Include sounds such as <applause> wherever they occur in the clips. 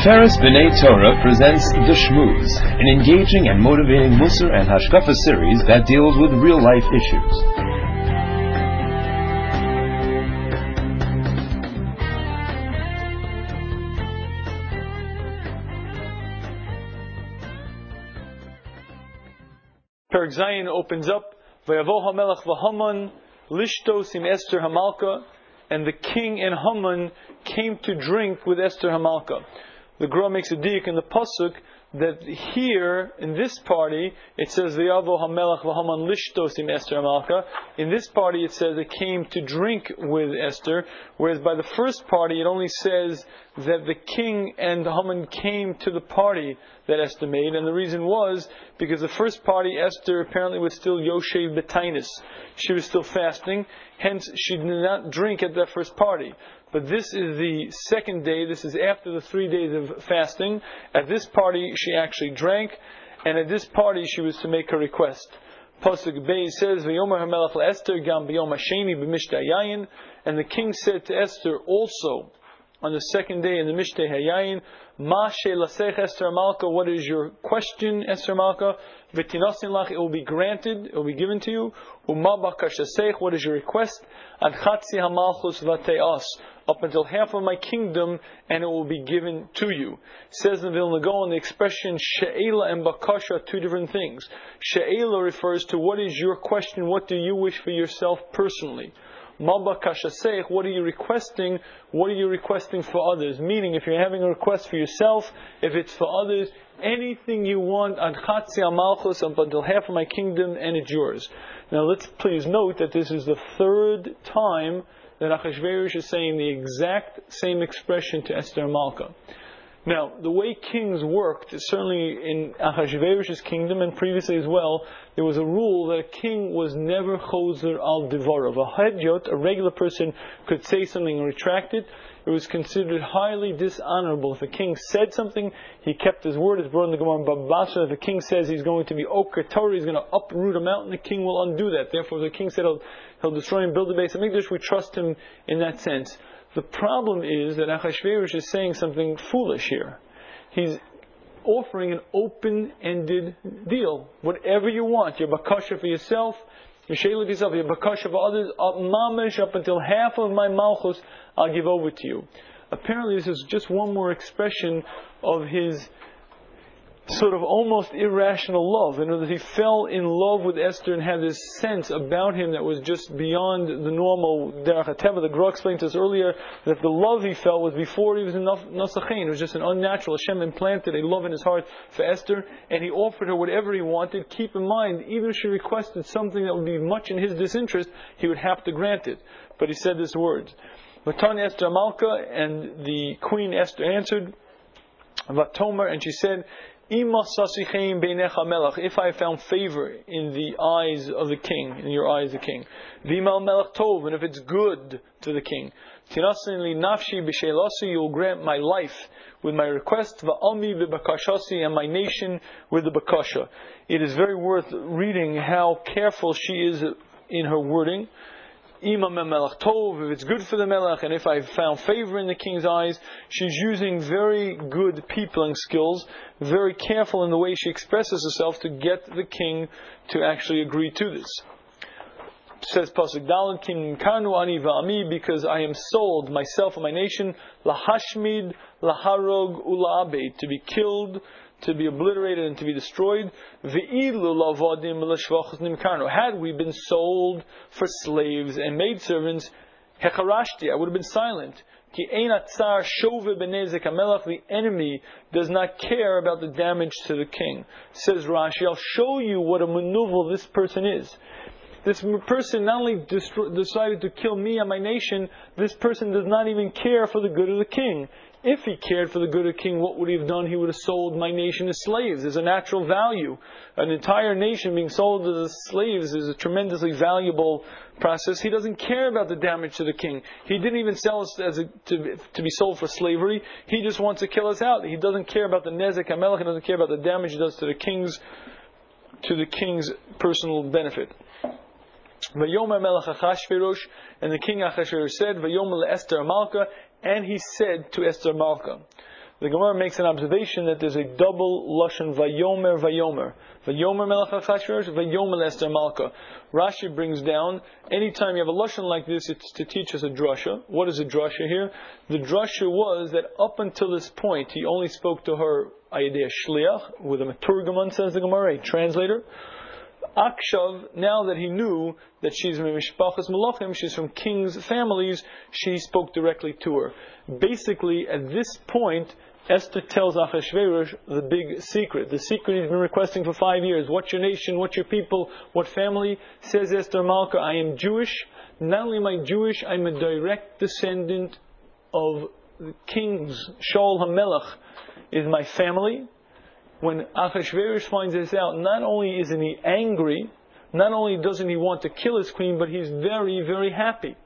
Tiferes B'nai Torah presents The Shmuz, an engaging and motivating Musar and Hashkafa series that deals with real life issues. Perek Zayin opens up, Vayavo HaMelech v'Haman, Lishtos im Esther Hamalka, and the king and Haman came to drink with Esther Hamalka. The Gra makes a diak in the pasuk that here in this party it says V'yavo Hamelach v'Haman Lishtos im Esther Hamalka. In this party it says it came to drink with Esther, whereas by the first party it only says that the king and Haman came to the party that Esther made, and the reason was because the first party Esther apparently was still Yoshev Betainis. She was still fasting, hence she did not drink at that first party. But this is the second day, this is after the three days of fasting. At this party she actually drank, and at this party she was to make her request. Pasuk Bey says, "V'yomer gam and the king said to Esther also on the second day in the Mishteh Hayayin, Ma she'lasech Esther Malka, what is your question, Esther Malka? Lach, it will be granted, it will be given to you. Uma bakashasech, what is your request? Ad chatzi hamalchus vateas, up until half of my kingdom, and it will be given to you. Says in Vilna Gaon, the expression she'ela and bakasha, are two different things. She'ela refers to what is your question, what do you wish for yourself personally? what are you requesting? What are you requesting for others? Meaning, if you're having a request for yourself, if it's for others, anything you want, ad malchus, up until half of my kingdom, and it's yours. Now let's please note that this is the third time that Achashverosh is saying the exact same expression to Esther Malka. Now, the way kings worked, certainly in Ahasuerus' kingdom and previously as well, there was a rule that a king was never choser al devorav. A hedyot, a regular person, could say something and retract it. It was considered highly dishonorable. If a king said something, he kept his word. It's brought in the Gemara Babasha. If the king says he's going to be Oker he's going to uproot a mountain, the king will undo that. Therefore, the king said he'll, he'll destroy and build a base of Mikdash, we trust him in that sense. The problem is that Achashverosh is saying something foolish here. He's offering an open-ended deal. Whatever you want, your bakasha for yourself, mamish up until half of my malchus, I'll give over to you. Apparently, this is just one more expression of his sort of almost irrational love. In other words, he fell in love with Esther and had this sense about him that was just beyond the normal derech. The Gra explained to us earlier that the love he felt was before he was in Nasachin. It was just an unnatural. Hashem implanted a love in his heart for Esther, and he offered her whatever he wanted. Keep in mind, even if she requested something that would be much in his disinterest, he would have to grant it. But he said these words. Vatan Esther Malka, and the queen Esther answered, Vatomer, and she said, if I found favor in the eyes of the king, in your eyes, the king. Vimal melech tov, and if it's good to the king. Tinasin nafshi b'sheilasi, you'll grant my life with my request. Va'ami b'bakashasi, and my nation with the bakasha. It is very worth reading how careful she is in her wording. Imam Melech Tov, if it's good for the Melech, and if I've found favor in the king's eyes, she's using very good peopling skills, very careful in the way she expresses herself to get the king to actually agree to this. Says Pasuk Dalan, Kim Kanu Ani Va'ami, because I am sold, myself and my nation, Lahashmid, Laharog, Ula'abed, to be killed, to be obliterated and to be destroyed. Had we been sold for slaves and maidservants, Hecharashti, I would have been silent. The enemy does not care about the damage to the king. Says Rashi, I'll show you what a maneuver this person is. This person not only decided to kill me and my nation, this person does not even care for the good of the king. If he cared for the good of the king, what would he have done? He would have sold my nation as slaves. There's a natural value. An entire nation being sold as slaves is a tremendously valuable process. He doesn't care about the damage to the king. He didn't even sell us a, to, to be sold for slavery. He just wants to kill us out. He doesn't care about the nezek hamelech. He doesn't care about the damage it does to the king's to the king's personal benefit. And the king Achashverosh said, Vayomer Esther Malka, and he said to Esther Malka, the Gemara makes an observation that there's a double lashon vayomer vayomer. Vayomer melech Achashverosh, vayomer Esther Malka. Rashi brings down, anytime you have a lashon like this, it's to teach us a drasha. What is a drasha here? The drasha was that up until this point, he only spoke to her ayadeh shliach, with a maturgaman, says the Gemara, a translator. Akshav, now that he knew that she's from Mishpachas Malachim, she's from kings' families, she spoke directly to her. Basically, at this point, Esther tells Achashverosh the big secret. The secret he's been requesting for five years. What's your nation? What's your people? What family? Says Esther Malka, I am Jewish. Not only am I Jewish, I'm a direct descendant of the kings. Shaul HaMelech is my family. When Achashverosh finds this out, not only isn't he angry, not only doesn't he want to kill his queen, but he's very, very happy.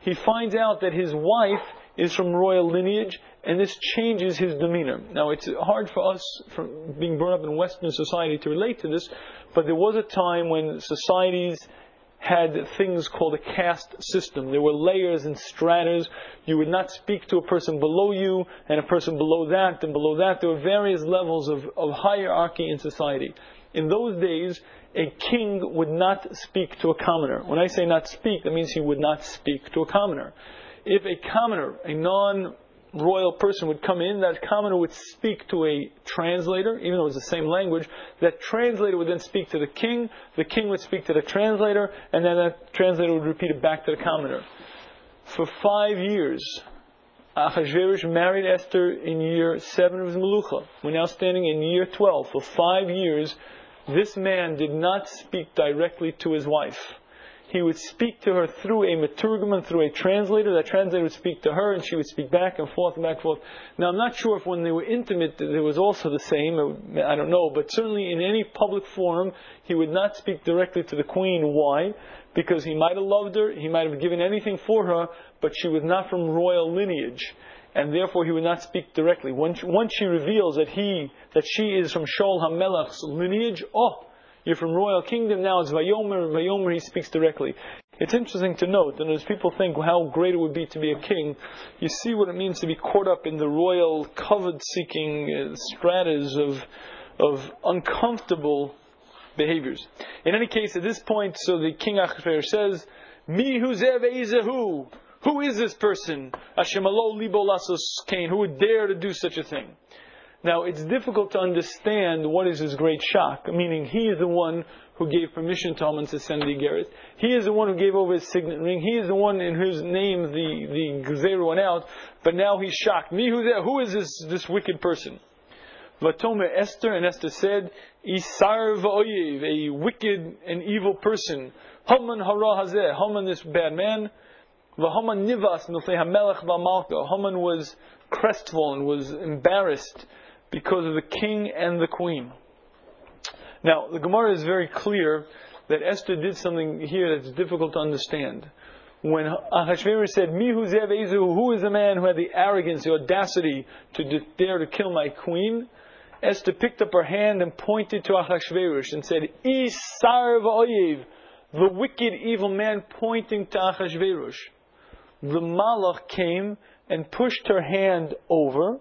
He finds out that his wife is from royal lineage, and this changes his demeanor. Now, it's hard for us, from being brought up in Western society, to relate to this, but there was a time when societies had things called a caste system. There were layers and stratas. You would not speak to a person below you, and a person below that, and below that. There were various levels of, of hierarchy in society. In those days, a king would not speak to a commoner. When I say not speak, that means he would not speak to a commoner if a commoner, a non royal person would come in, that commoner would speak to a translator, even though it was the same language. That translator would then speak to the king, the king would speak to the translator, and then that translator would repeat it back to the commoner. For five years, Achashverosh married Esther in year 7 of his Melucha. We're now standing in year 12. For five years, this man did not speak directly to his wife he would speak to her through a maturgaman, through a translator. That translator would speak to her, and she would speak back and forth and back and forth. Now, I'm not sure if when they were intimate it was also the same. I don't know, but certainly in any public forum, he would not speak directly to the queen. Why? Because he might have loved her, he might have given anything for her, but she was not from royal lineage and therefore he would not speak directly. Once, once she reveals that he, that she is from Shaul HaMelech's lineage, oh, you're from royal kingdom now. It's Vayomer. Vayomer. He speaks directly. It's interesting to note that as people think how great it would be to be a king, you see what it means to be caught up in the royal covet-seeking uh, stratas of of uncomfortable behaviors. In any case, at this point, so the king Achashverosh says, "Mi who? Who is this person? Hashemalo libo lasos kain. Who would dare to do such a thing?" Now, it's difficult to understand what is his great shock, meaning he is the one who gave permission to Haman to send the Igeris. He is the one who gave over his signet ring. He is the one in whose name the, the Gezer went out, but now he's shocked. Me, who's? Who is this, this wicked person? Vatomer Esther, and Esther said, Isar v'oyev, a wicked and evil person. Haman hara hazeh, Haman this bad man. V'Haman nivas milfei hamelech v'amalka. Haman was crestfallen, was embarrassed because of the king and the queen. Now, the Gemara is very clear that Esther did something here that's difficult to understand. When Ahasuerus said, Mihu Zev who is the man who had the arrogance, the audacity to dare to kill my queen? Esther picked up her hand and pointed to Ahasuerus and said, Isar v'oyev, the wicked evil man pointing to Ahasuerus. The Malach came and pushed her hand over,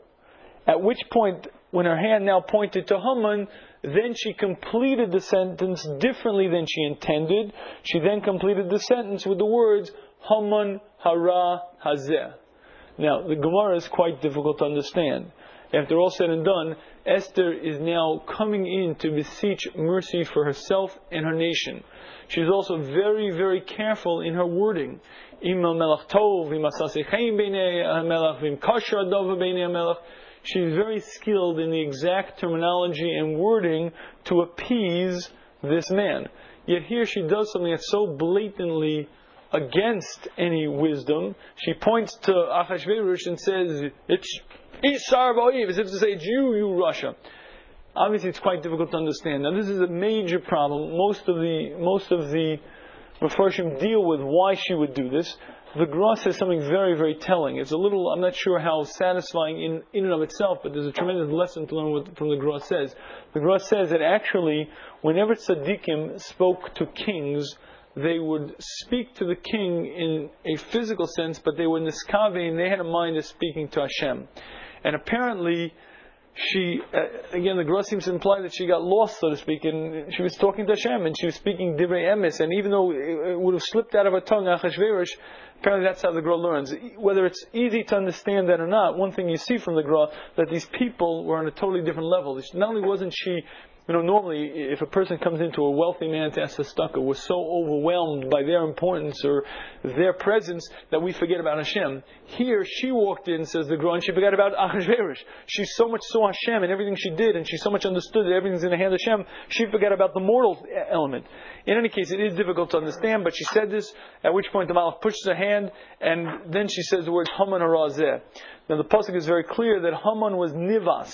at which point when her hand now pointed to Haman, then she completed the sentence differently than she intended. She then completed the sentence with the words, Haman hara hazeh. Now, the Gemara is quite difficult to understand. After all said and done, Esther is now coming in to beseech mercy for herself and her nation. She's also very, very careful in her wording. Ima melech tov, ima melech, vim kasher adova melech. She's very skilled in the exact terminology and wording to appease this man. Yet here she does something that's so blatantly against any wisdom. She points to Achashverosh and says, It's Isar Ba'oiv, as if to say, It's you, you Russia. Obviously, it's quite difficult to understand. Now, this is a major problem. Most of the, most of the Mepharshim deal with why she would do this the Gra says something very, very telling. It's a little, I'm not sure how satisfying in, in and of itself, but there's a tremendous lesson to learn what, from the Gra says. The Gra says that actually, whenever tzaddikim spoke to kings, they would speak to the king in a physical sense, but they were niskave and they had a mind of speaking to Hashem. And apparently, she, uh, again, the Gra seems to imply that she got lost, so to speak, and she was talking to Hashem, and she was speaking divrei emes, and even though it, it would have slipped out of her tongue, Achashverosh, apparently that's how the Gra learns. Whether it's easy to understand that or not, one thing you see from the Gra, that these people were on a totally different level. Not only wasn't she you know, normally, if a person comes into a wealthy man's tzedakah, we're so overwhelmed by their importance or their presence that we forget about Hashem. Here, she walked in, says the Gra, and she forgot about <laughs> Achashverosh. She so much saw Hashem and everything she did, and she so much understood that everything's in the hand of Hashem, she forgot about the mortal element. In any case, it is difficult to understand, but she said this, at which point the Malach pushes her hand, and then she says the words Haman Arazeh. Now the Pasuk is very clear that Haman was Nivas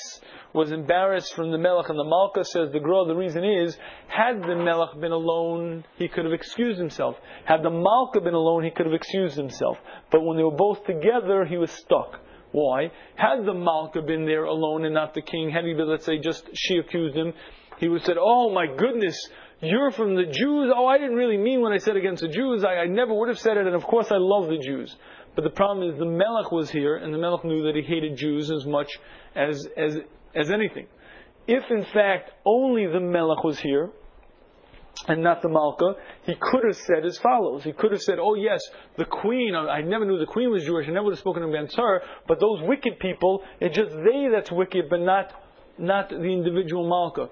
was embarrassed from the Melech and the Malka, says the Gra, The reason is, had the Melech been alone, he could have excused himself. Had the Malka been alone, he could have excused himself. But when they were both together, he was stuck. Why? Had the Malka been there alone and not the king, had he been, let's say, just she accused him, he would have said, Oh my goodness, you're from the Jews. Oh, I didn't really mean when I said against the Jews. I, I never would have said it, and of course I love the Jews. But the problem is the Melech was here, and the Melech knew that he hated Jews as much as, as as anything. If in fact only the Melech was here, and not the Malka, he could have said as follows. He could have said, oh yes, the queen, uh, I never knew the queen was Jewish, I never would have spoken against her, but those wicked people, it's just they that's wicked, but not, not the individual Malka.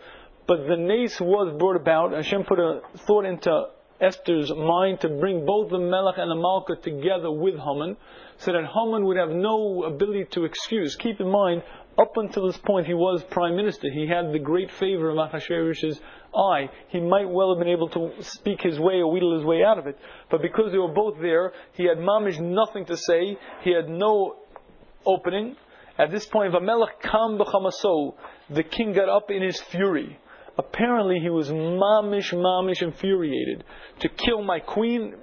But the nace was brought about, Hashem put a thought into Esther's mind to bring both the Melech and the Malka together with Haman, so that Haman would have no ability to excuse. Keep in mind, up until this point, he was prime minister. He had the great favor of Achashverosh's eye. He might well have been able to speak his way or wheedle his way out of it. But because they were both there, he had mamish nothing to say. He had no opening. At this point, Vamelech kam b'chamaso, the king got up in his fury. Apparently, he was mamish, mamish infuriated to kill my queen.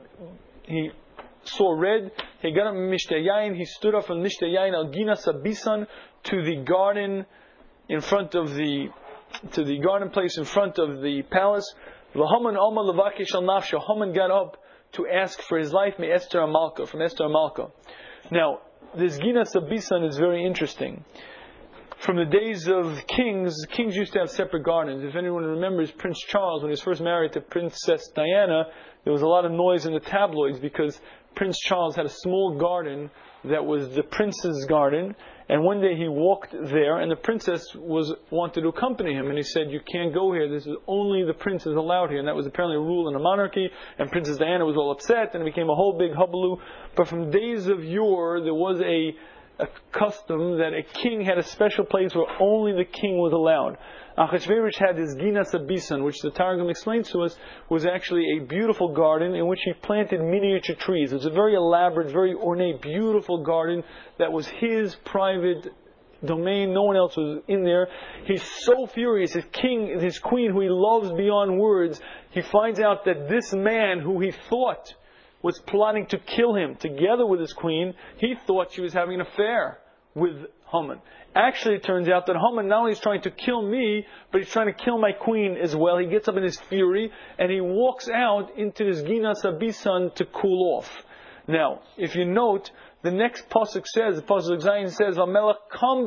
He saw red. He got up in Mishtayayin. He stood up from Mishtayayin al Gina Sabisan to the garden in front of the to the garden place in front of the palace. Haman Haman got up to ask for his life. Esther Amalka from Esther Amalka. Now, this Gina Sabisan is very interesting. From the days of kings, kings used to have separate gardens. If anyone remembers Prince Charles, when he was first married to Princess Diana, there was a lot of noise in the tabloids because Prince Charles had a small garden that was the prince's garden, and one day he walked there, and the princess was wanted to accompany him, and he said, "You can't go here. This is only the prince is allowed here." And that was apparently a rule in a monarchy. And Princess Diana was all upset, and it became a whole big hubbub. But from days of yore, there was a a custom that a king had a special place where only the king was allowed. Achashverosh had his Gina Sabisan, which the Targum explains to us was actually a beautiful garden in which he planted miniature trees. It was a very elaborate, very ornate, beautiful garden that was his private domain. No one else was in there. He's so furious. His king, his queen, who he loves beyond words, he finds out that this man who he thought was plotting to kill him together with his queen, he thought she was having an affair with Haman. Actually, it turns out that Haman not only is trying to kill me, but he's trying to kill my queen as well. He gets up in his fury and he walks out into his Gina Sabisan to cool off. Now, if you note, the next pasuk says, the pasuk Zayin says, kam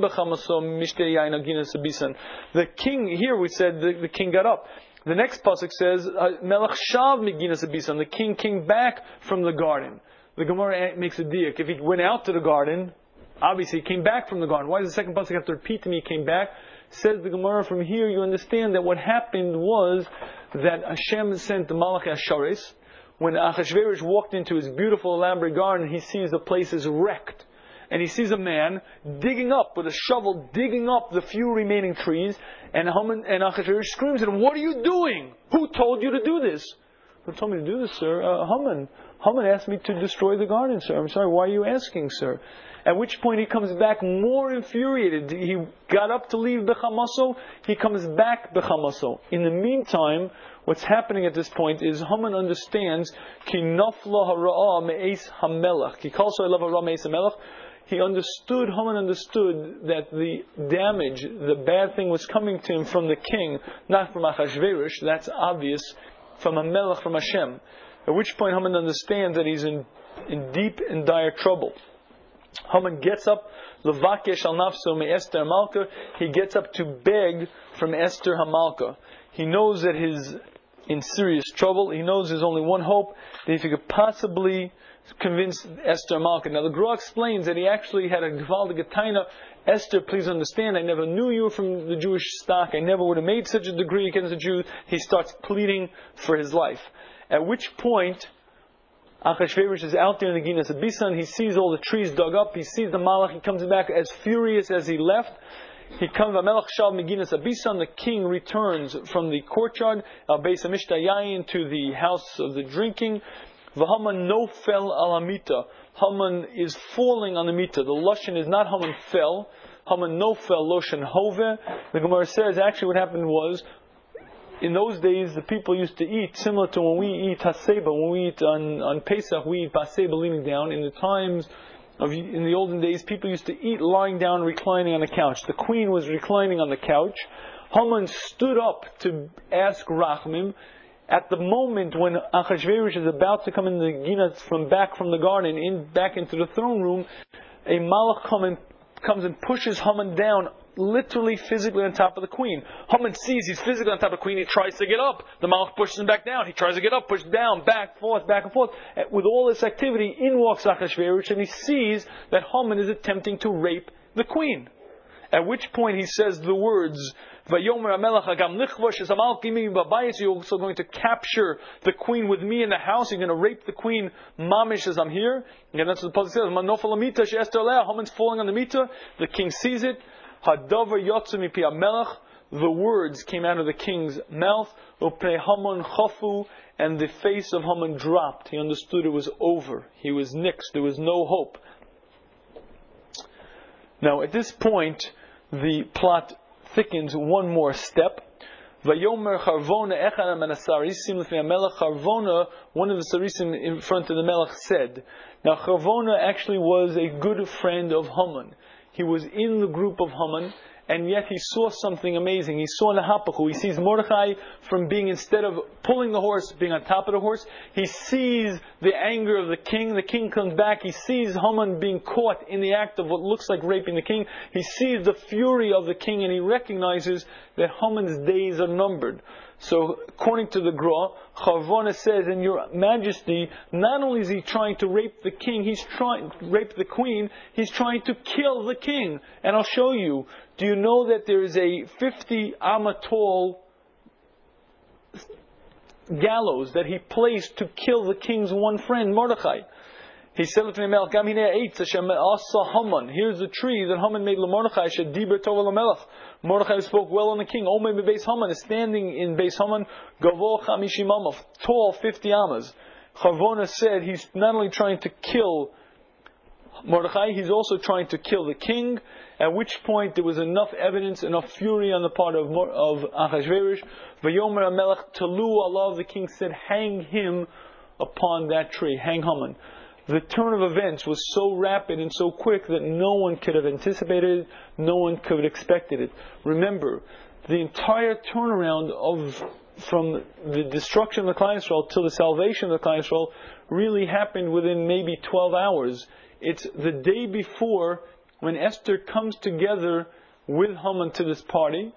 sabisan." The king here we said the, the king got up. The next pasuk says, uh, "Melech shav migina sabisan." The king came back from the garden. The Gemara makes a diak. If he went out to the garden, Obviously, he came back from the garden. Why does the second pasuk have to repeat to me he came back? Says the Gemara from here, you understand that what happened was that Hashem sent the Malach Asharis. When Achashverosh walked into his beautiful elaborate garden, he sees the place is wrecked. And he sees a man digging up with a shovel, digging up the few remaining trees. And, Haman, and Achashverosh screams at him, What are you doing? Who told you to do this? Who told me to do this, sir? Uh, Haman. Haman asked me to destroy the garden, sir. I'm sorry, why are you asking, sir? At which point he comes back more infuriated. He got up to leave Bechamaso, he comes back Bechamaso. In the meantime, what's happening at this point is Haman understands Ki nafla me'es me'es. He understood, Haman understood that the damage, the bad thing was coming to him from the king, not from Achashverosh. That's obvious from a melech, from Hashem. At which point Haman understands that he's in, in deep and dire trouble. Haman gets up, Levakesh al nafso me Esther Hamalka. He gets up to beg from Esther Hamalka. He knows that he's in serious trouble. He knows there's only one hope, that if he could possibly convince Esther Malka. Now the Gra explains that he actually had a Gvaldige Taina. Esther, please understand, I never knew you from the Jewish stock. I never would have made such a degree against the Jews. He starts pleading for his life. At which point, Achashverosh is out there in the Ginas Abisan. He sees all the trees dug up. He sees the Malach. He comes back as furious as he left. He comes, Melech Shal Meginas Abisan, the king returns from the courtyard, Al Beis Yayin, to the house of the drinking. V'Haman no fell alamita. Haman is falling on the mita. The Lashon is not Haman fell. Haman no fell Loshan hove. The Gemara says actually what happened was in those days, the people used to eat similar to when we eat haseba. When we eat on, on Pesach, we eat baseba leaning down. In the times of, in the olden days, people used to eat lying down, reclining on the couch. The queen was reclining on the couch. Haman stood up to ask Rachmim. At the moment when Achashverosh is about to come in the Gina from back from the garden, in back into the throne room, a malach come comes and pushes Haman down literally physically on top of the queen. Haman sees he's physically on top of the queen. He tries to get up. The Malach pushes him back down. He tries to get up, pushes down, back, forth, back and forth. Uh, with all this activity, in walks Achashverosh and he sees that Haman is attempting to rape the queen. At which point he says the words, You're also going to capture the queen with me in the house. You're going to rape the queen mamish as I'm here. And that's what the Pasuk says. Haman's falling on the mita. The king sees it. Hadavar yotzim melech. The words came out of the king's mouth. Upnei Haman chafu, and the face of Haman dropped. He understood it was over. He was nixed. There was no hope. Now, at this point, the plot thickens one more step. Vayomer Charvona Echana Menasarisim Melech Charvona, one of the Sarisim in front of the Melech said. Now Charvona actually was a good friend of Haman. He was in the group of Haman, and yet he saw something amazing. He saw Nahapachu. He sees Mordechai from being, instead of pulling the horse, being on top of the horse. He sees the anger of the king. The king comes back. He sees Haman being caught in the act of what looks like raping the king. He sees the fury of the king, and he recognizes that Haman's days are numbered. So, according to the Gra, Charvona says, "In Your Majesty, not only is he trying to rape the king, he's trying rape the queen. He's trying to kill the king." And I'll show you. Do you know that there is a 50 amma tall gallows that he placed to kill the king's one friend, Mordechai? He said to Melech, Haman. Here's the tree that Haman made Mordechai. LaMordechai, Shadiber Tova LaMelech. Mordechai spoke well on the king. Omei Beis Haman is standing in Beis Haman, Gavo Chamishim Amav, tall 50 amas. Charvona said he's not only trying to kill Mordechai, he's also trying to kill the king, at which point there was enough evidence, enough fury on the part of, of Achashverosh. Vayomer Amelech Talu Allah, the king said, hang him upon that tree, hang Haman the turn of events was so rapid and so quick that no one could have anticipated it, no one could have expected it. Remember, the entire turnaround of from the destruction of the Klal till the salvation of the Klal really happened within maybe 12 hours. It's the day before when Esther comes together with Haman to this party,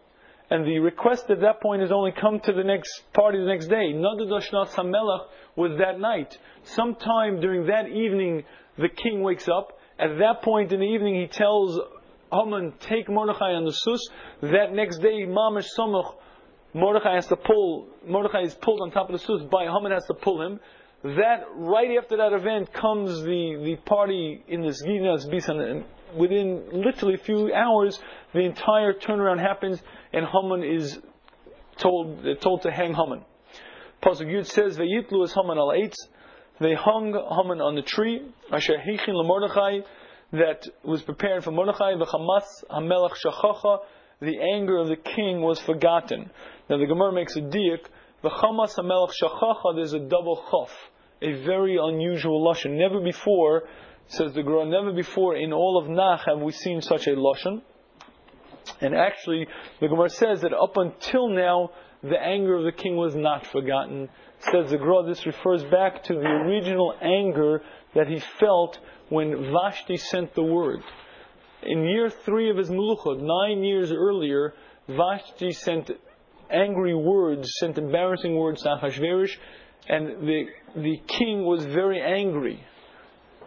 and the request at that point is only come to the next party the next day. Nadadashnat Samelach was that night. Sometime during that evening, the king wakes up. At that point in the evening, he tells Haman, take Mordechai on the sus. That next day, Mamish Samach, Mordechai has to pull, Mordechai is pulled on top of the sus by Haman has to pull him. That, right after that event comes the, the party in the Zginas Bisan, within literally a few hours, the entire turnaround happens, and Haman is told, told to hang Haman. Pasuk Yud says, "Vayitlu es Haman al eitz." They hung Haman on the tree. Asher hichin leMordechai that was prepared for Mordechai. V'chamas hamelach shachacha. The anger of the king was forgotten. Now the Gemara makes a diak. V'chamas hamelach shachacha. There's a double chaf, a very unusual lashon. Never before, says the Gemara, never before in all of Nach have we seen such a lashon. And actually, the Gemara says that up until now, the anger of the king was not forgotten. Says the Gra, this refers back to the original anger that he felt when Vashti sent the word. In year three of his Meluchot, nine years earlier, Vashti sent angry words, sent embarrassing words to Achashverosh, and the, the king was very angry.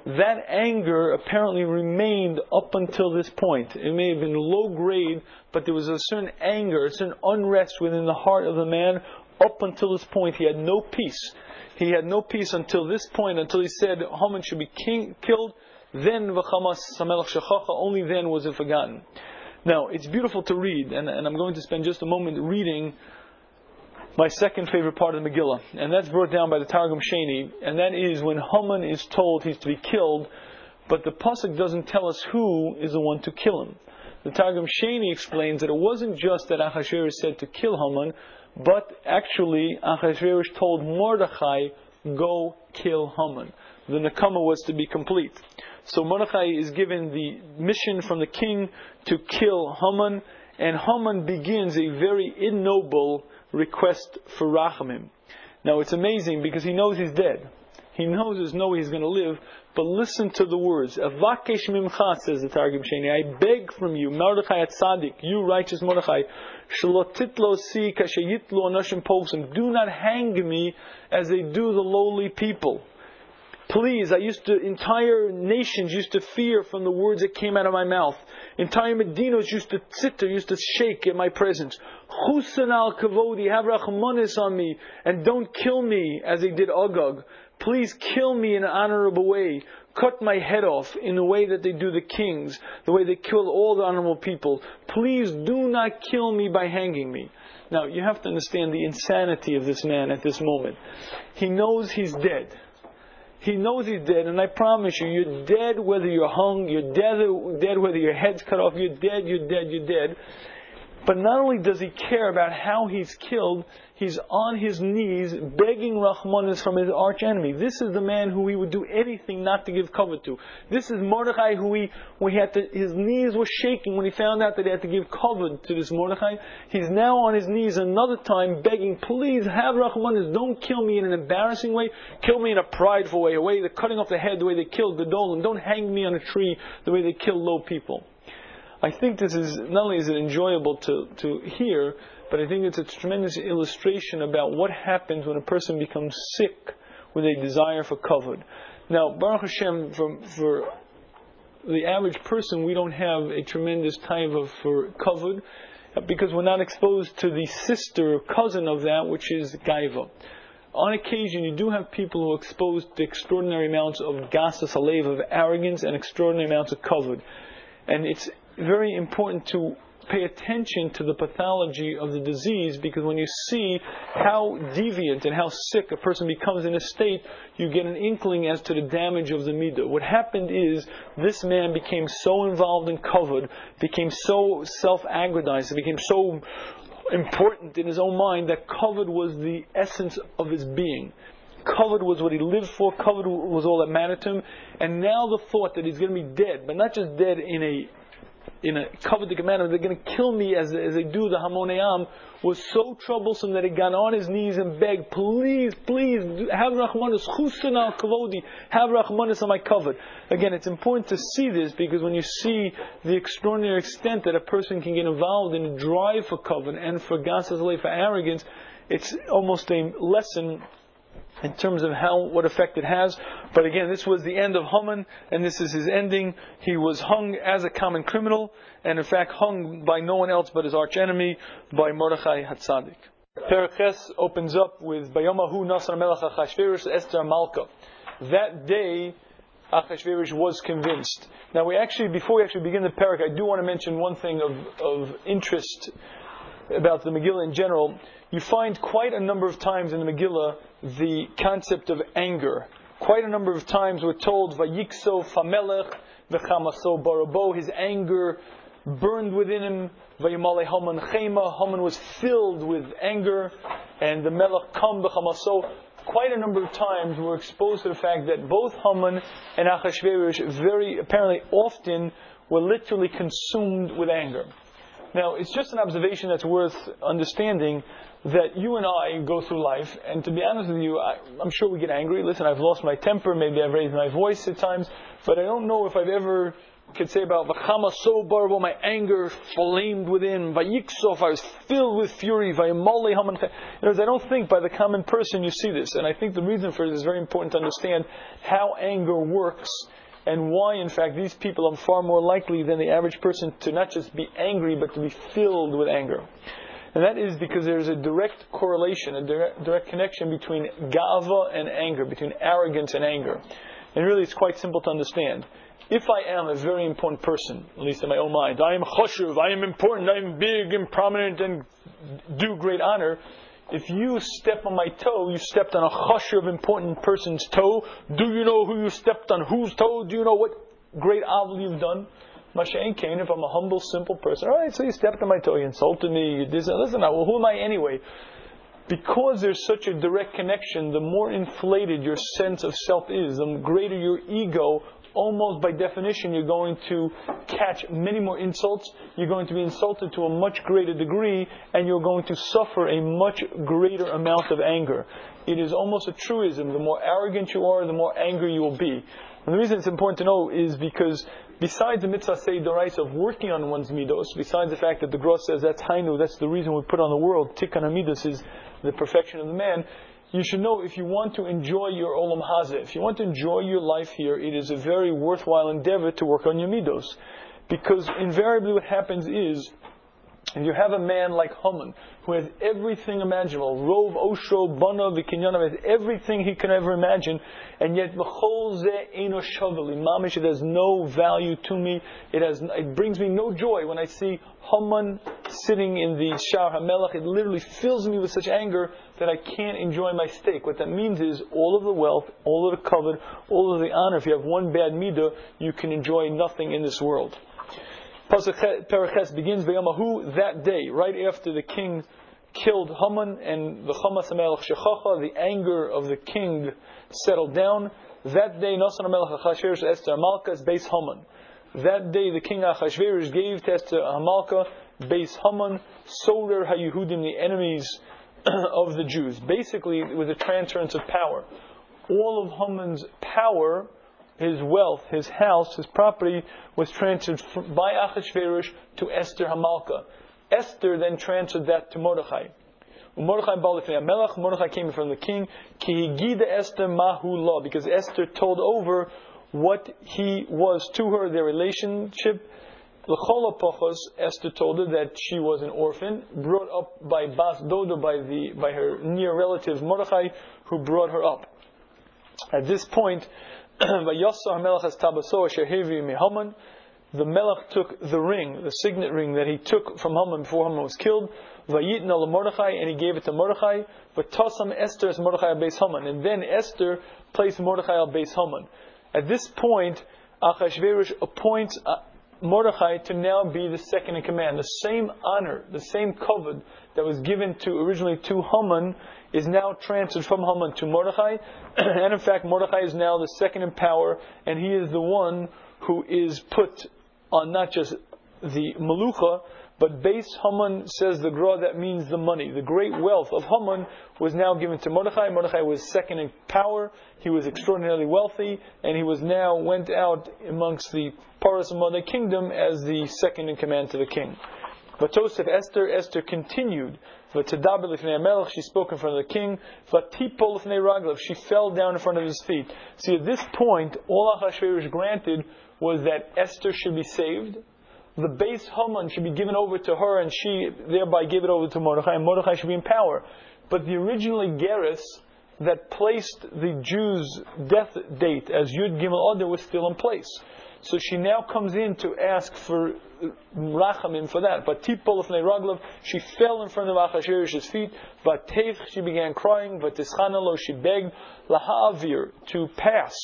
That anger apparently remained up until this point. It may have been low grade, but there was a certain anger, a certain unrest within the heart of the man up until this point. He had no peace. He had no peace until this point, until he said Haman should be king, killed. Then v'chamas samelach shechacha. Only then was it forgotten. Now it's beautiful to read, and, and I'm going to spend just a moment reading my second favorite part of the Megillah, and that's brought down by the Targum Sheni, and that is when Haman is told he's to be killed, but the pasuk doesn't tell us who is the one to kill him. The Targum Sheni explains that it wasn't just that Achashverosh said to kill Haman, but actually Achashverosh told Mordechai, "Go kill Haman." The Nakama was to be complete. So Mordechai is given the mission from the king to kill Haman, and Haman begins a very ignoble request for Rachamim. Now it's amazing because he knows he's dead. He knows there's no way he's going to live, but listen to the words. Avakesh mimcha, says the Targum Sheni. I beg from you, Mordechai Tzaddik, you righteous Mordechai, shalotitlo si kashayitlo anashim posim. Do not hang me as they do the lowly people. Please, I used to, entire nations used to fear from the words that came out of my mouth. Entire Medinos used to sit there, used to shake in my presence. Chusan al kavodi, have rachmanis on me, and don't kill me as they did Agag. Please kill me in an honorable way. Cut my head off in the way that they do the kings, the way they kill all the honorable people. Please do not kill me by hanging me. Now, you have to understand the insanity of this man at this moment. He knows he's dead. He knows he's dead, and I promise you, you're dead whether you're hung, you're dead, dead whether your head's cut off, you're dead, you're dead, you're dead. But not only does he care about how he's killed, he's on his knees begging Rahmanis from his arch enemy. This is the man who he would do anything not to give cover to. This is Mordechai who he, he had to, his knees were shaking when he found out that he had to give cover to this Mordechai. He's now on his knees another time begging, please have Rahmanis, don't kill me in an embarrassing way, kill me in a prideful way, a way they're cutting off the head the way they killed Gedolim, don't hang me on a tree the way they kill low people. I think this is not only is it enjoyable to, to hear, but I think it's a tremendous illustration about what happens when a person becomes sick with a desire for kavod. Now, Baruch Hashem, for, for the average person, we don't have a tremendous type of for kavod because we're not exposed to the sister or cousin of that, which is gaiva. On occasion, you do have people who are exposed to extraordinary amounts of gasas alev, of arrogance, and extraordinary amounts of kavod. And it's very important to pay attention to the pathology of the disease because when you see how deviant and how sick a person becomes in a state, you get an inkling as to the damage of the midah. What happened is this man became so involved in kavod, became so self-aggrandized, became so important in his own mind that kavod was the essence of his being. Kavod was what he lived for. Kavod was all that mattered to him. And now the thought that he's going to be dead, but not just dead in a in a coveted manner, they're going to kill me as, as they do the Hamonayam, was so troublesome that he got on his knees and begged, please, please, have Rahmanis, Chusan al Kavodi, have Rahmanis on my kavod. Again, it's important to see this because when you see the extraordinary extent that a person can get involved in a drive for kavod and for Gasas for arrogance, it's almost a lesson in terms of how what effect it has. But again, this was the end of Haman, and this is his ending. He was hung as a common criminal, and in fact hung by no one else but his archenemy, by Mordechai Hatzadik. Pereches opens up with Bayamahu Nasar Melech Achashverosh Esther Malka. That day, Achashverosh was convinced. Now, we actually, before we actually begin the parak, I do want to mention one thing of, of interest about the Megillah in general. You find quite a number of times in the Megillah the concept of anger. Quite a number of times we're told, Vayikso Famelech V'chamaso Barabo, his anger burned within him. Vayimale Haman Chema, Haman was filled with anger, and the Melech Kam V'chamaso. Quite a number of times we're exposed to the fact that both Haman and Achashverosh very apparently often were literally consumed with anger. Now, it's just an observation that's worth understanding that you and I go through life, and to be honest with you, I, am sure we get angry. Listen, I've lost my temper, maybe I've raised my voice at times, but I don't know if I've ever could say about Vachama so barbo, my anger flamed within. Vayiksof, I was filled with fury. Vayamole haman. In other I don't think by the common person you see this, and I think the reason for it is very important to understand how anger works and why, in fact, these people are far more likely than the average person to not just be angry, but to be filled with anger. And that is because there's a direct correlation, a direct, direct connection between gava and anger, between arrogance and anger. And really, it's quite simple to understand. If I am a very important person, at least in my own mind, I am choshev, I am important, I am big and prominent and do great honor. If you step on my toe, you stepped on a choshev important person's toe. Do you know who you stepped on whose toe? Do you know what great avil you've done? Mashain Kane, if I'm a humble, simple person, all right, so you stepped on my toe, you insulted me, you did Listen, now, well, who am I anyway? Because there's such a direct connection, the more inflated your sense of self is, the greater your ego almost by definition, you're going to catch many more insults. You're going to be insulted to a much greater degree, and you're going to suffer a much greater amount of anger. It is almost a truism. The more arrogant you are, the more angry you will be. And the reason it's important to know is because besides the mitzvah say of working on one's midos, besides the fact that the Gra says that's hainu, that's the reason we put on the world, tikkun midos is the perfection of the man, you should know if you want to enjoy your olam hazeh, if you want to enjoy your life here, it is a very worthwhile endeavor to work on your midos. Because invariably what happens is, if you have a man like Haman, who has everything imaginable, Rov, Oshro, Bana, Vikinyana, has everything he can ever imagine, and yet Mamish, it has no value to me, it, has, it brings me no joy when I see Haman sitting in the Shar HaMelech, it literally fills me with such anger that I can't enjoy my steak. What that means is all of the wealth, all of the kavod, all of the honor, if you have one bad midah, you can enjoy nothing in this world. Paraches begins V'yamahu that day, right after the king killed Haman and the HaMelech Shechacha, the anger of the king settled down. That day, Nasan HaMelech Achashverosh Esther Hamalka's base Haman. That day, the king Achashverosh gave to Esther Hamalka base Haman, Solar HaYehudim, the enemies <clears throat> of the Jews. Basically, it was a transference of power. All of Haman's power, his wealth, his house, his property, was transferred by Achashverosh to Esther Hamalka. Esther then transferred that to Mordechai. Mordechai Melech, Mordechai came from the king. Kihigida Esther Mahula, because Esther told over what he was to her, their relationship, Esther told her that she was an orphan, brought up by Bas Dodo, by, the, by her near relative Mordechai, who brought her up. At this point, <clears throat> the Melech took the ring, the signet ring that he took from Haman before Haman was killed, and he gave it to Mordechai. But Tasam Esther as Mordechai al Haman, and then Esther placed Mordechai al Haman. At this point, Achashverosh appoints uh, Mordechai to now be the second in command. The same honor, the same kavod that was given to originally to Haman is now transferred from Haman to Mordechai. <clears throat> and in fact, Mordechai is now the second in power, and he is the one who is put on not just the Malucha, but base Haman says the Gra, that means the money. The great wealth of Haman was now given to Mordechai. Mordechai was second in power. He was extraordinarily wealthy, and he was now went out amongst the Paras of the kingdom as the second in command to the king. But Joseph Esther, Esther continued. She spoke in front of the king. She fell down in front of his feet. See, at this point, all Achashverosh granted was that Esther should be saved, the base Haman should be given over to her, and she thereby gave it over to Mordechai, and Mordechai should be in power. But the originally Geras that placed the Jews' death date as Yud Gimel Adar was still in place. So she now comes in to ask for rachamim for that. But tipol raglav, she fell in front of Achashverosh's feet. But teich, she began crying. But tischanalo, she begged lahavir to pass.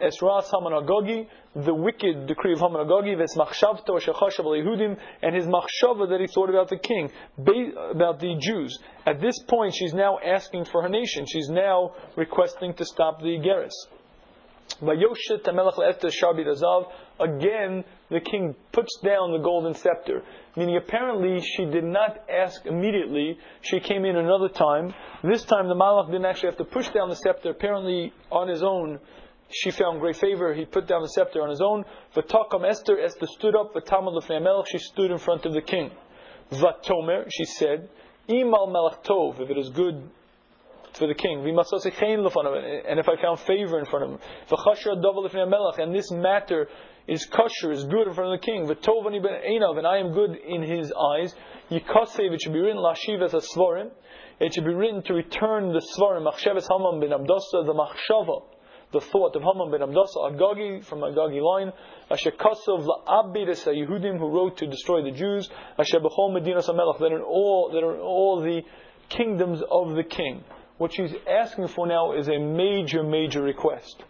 Esras Haman Agogi, the wicked decree of Haman Agogi, Ves Machshavto Shechashav Yehudim, and his Machshava that he thought about the king, about the Jews. At this point, she's now asking for her nation. She's now requesting to stop the Geras. Again the king puts down the golden scepter. Meaning, apparently, she did not ask immediately. She came in another time. This time, the Malach didn't actually have to push down the scepter. Apparently, on his own, she found great favor. He put down the scepter on his own. Vatakam Esther, Esther stood up. Vatamad Melech, she stood in front of the king. Vatomer, she said, Imal Melech Tov, if it is good for the king. And if I found favor in front of him. And this matter is kosher, is good in front of the king. And I am good in his eyes. Yikasev, it should be written, Lashiv as a svarim. It should be written to return the svarim. Machsheves Haman bin Abdasa, the machshava the thought of Haman ben Abdasa Agagi from Agagi line, Asher Kasov La'abiris Yehudim who wrote to destroy the Jews, Asher Bechol Medina Samelach that in all that are in all the kingdoms of the king. What she's asking for now is a major, major request.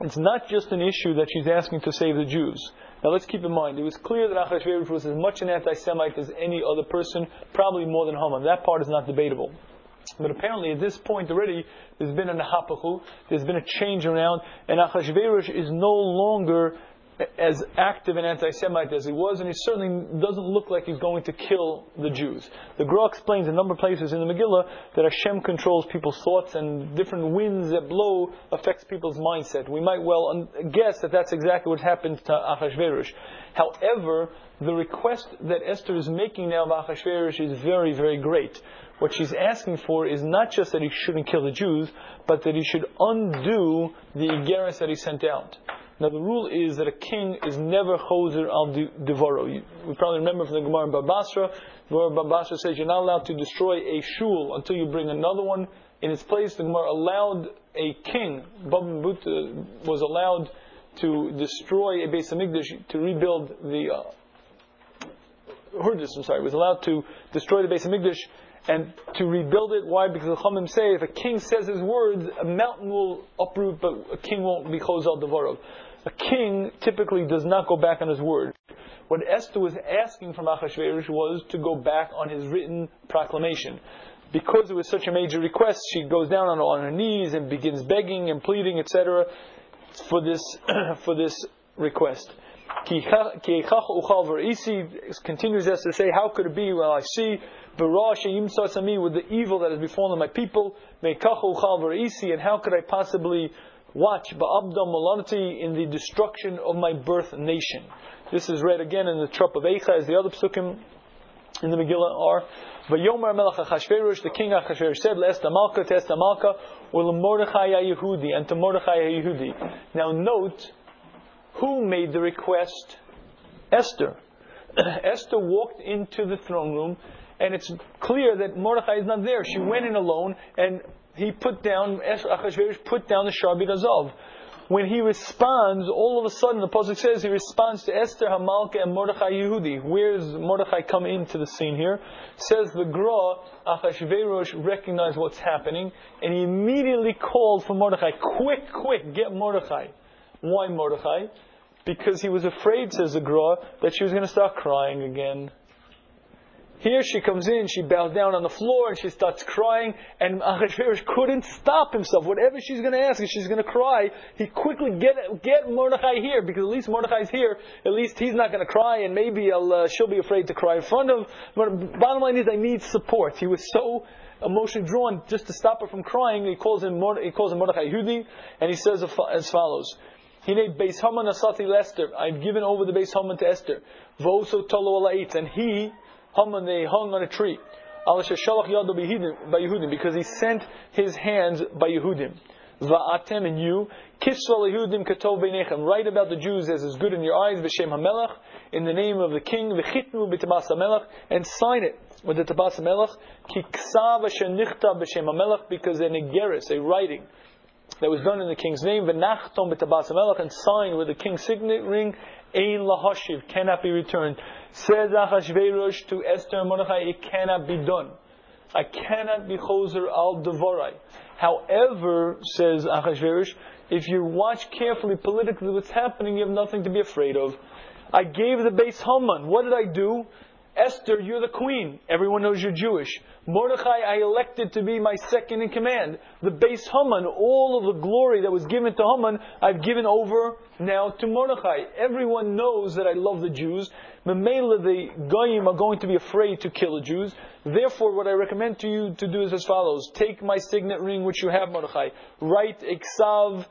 It's not just an issue that she's asking to save the Jews. Now let's keep in mind, it was clear that Achashverosh was as much an anti-Semite as any other person, probably more than Haman. That part is not debatable. But apparently at this point already, there's been an hapachu, there's been a change around, and Achashverosh is no longer as active and anti-Semite as he was, and he certainly doesn't look like he's going to kill the Jews. The Gra explains a number of places in the Megillah that Hashem controls people's thoughts, and different winds that blow affects people's mindset. We might well guess that that's exactly what happened to Achashverosh. However, the request that Esther is making now of Achashverosh is very, very great. What she's asking for is not just that he shouldn't kill the Jews, but that he should undo the Igeris that he sent out. Now the rule is that a king is never choser al devoro. We probably remember from the Gemara in Baba Basra, where Baba Basra says you're not allowed to destroy a shul until you bring another one in its place. The Gemara allowed a king, Baba Buta, was allowed to destroy a Beis Hamikdash to rebuild the uh, I'm sorry, was allowed to destroy the Beis Hamikdash and to rebuild it. Why? Because the Chachamim say if a king says his words, a mountain will uproot, but a king won't be chozal devorov. A king typically does not go back on his word. What Esther was asking from Achashverosh was to go back on his written proclamation. Because it was such a major request, she goes down on, on her knees and begins begging and pleading, etc., for this <clears throat> for this request. Continues as to say, how could it be? Well, I see with the evil that has befallen my people, and how could I possibly watch Ba'abdam Malanati in the destruction of my birth nation. This is read again in the Trop of Eicha as the other psukim in the Megillah are. Vayomar Melech Achashverosh, the king Achashverosh said, Le'esta Malka, Testa Malka, or Mordechai Yehudi, and to Mordechai Yehudi. Now note, who made the request? Esther. <clears throat> Esther walked into the throne room, and it's clear that Mordechai is not there. She went in alone, and he put down, Achashverosh put down the Sharbit Azov. When he responds, all of a sudden the Pasuk says he responds to Esther, Hamalka, and Mordechai Yehudi. Where does Mordechai come into the scene here? Says the Gra, Achashverosh recognized what's happening, and he immediately called for Mordechai. Quick, quick, get Mordechai. Why Mordechai? Because he was afraid, says the Gra, that she was going to start crying again. Here she comes in, she bows down on the floor and she starts crying, and <laughs> Achashverosh couldn't stop himself. Whatever she's going to ask, she's going to cry, he quickly get get Mordechai here because at least Mordechai's here. At least he's not going to cry, and maybe uh, she'll be afraid to cry in front of. him. But bottom line is, I need support. He was so emotionally drawn just to stop her from crying. He calls him he calls him Mordechai Yehudi, and he says as follows. He named Beis Haman Asati Lester. I've given over the Beis Haman to Esther. Voso Tolo And he Haman they hung on a tree. Because he sent his hands by Yehudim. Va'atem and you, kisval Yehudim katov beinechem. Write about the Jews as is good in your eyes, v'shem hamelach, in the name of the king, v'chitnu b'tabas hamelach, and sign it with the tabas hamelach, ki ksav nichta b'shem hamelach, because an egeris, a writing, that was done in the king's name, v'nachtom b'tabas hamelach, and signed with the king's signet ring, ein lahashiv, cannot be returned. Says Achashverosh to Esther and Mordechai, it cannot be done. I cannot be choser al devorai. However, says Achashverosh, if you watch carefully politically what's happening, you have nothing to be afraid of. I gave the base Haman. What did I do? Esther, you're the queen. Everyone knows you're Jewish. Mordechai, I elected to be my second in command. The base Haman, all of the glory that was given to Haman, I've given over now to Mordechai. Everyone knows that I love the Jews. Memela, the Goyim are going to be afraid to kill the Jews. Therefore, what I recommend to you to do is as follows. Take my signet ring, which you have, Mordechai. Write Iksav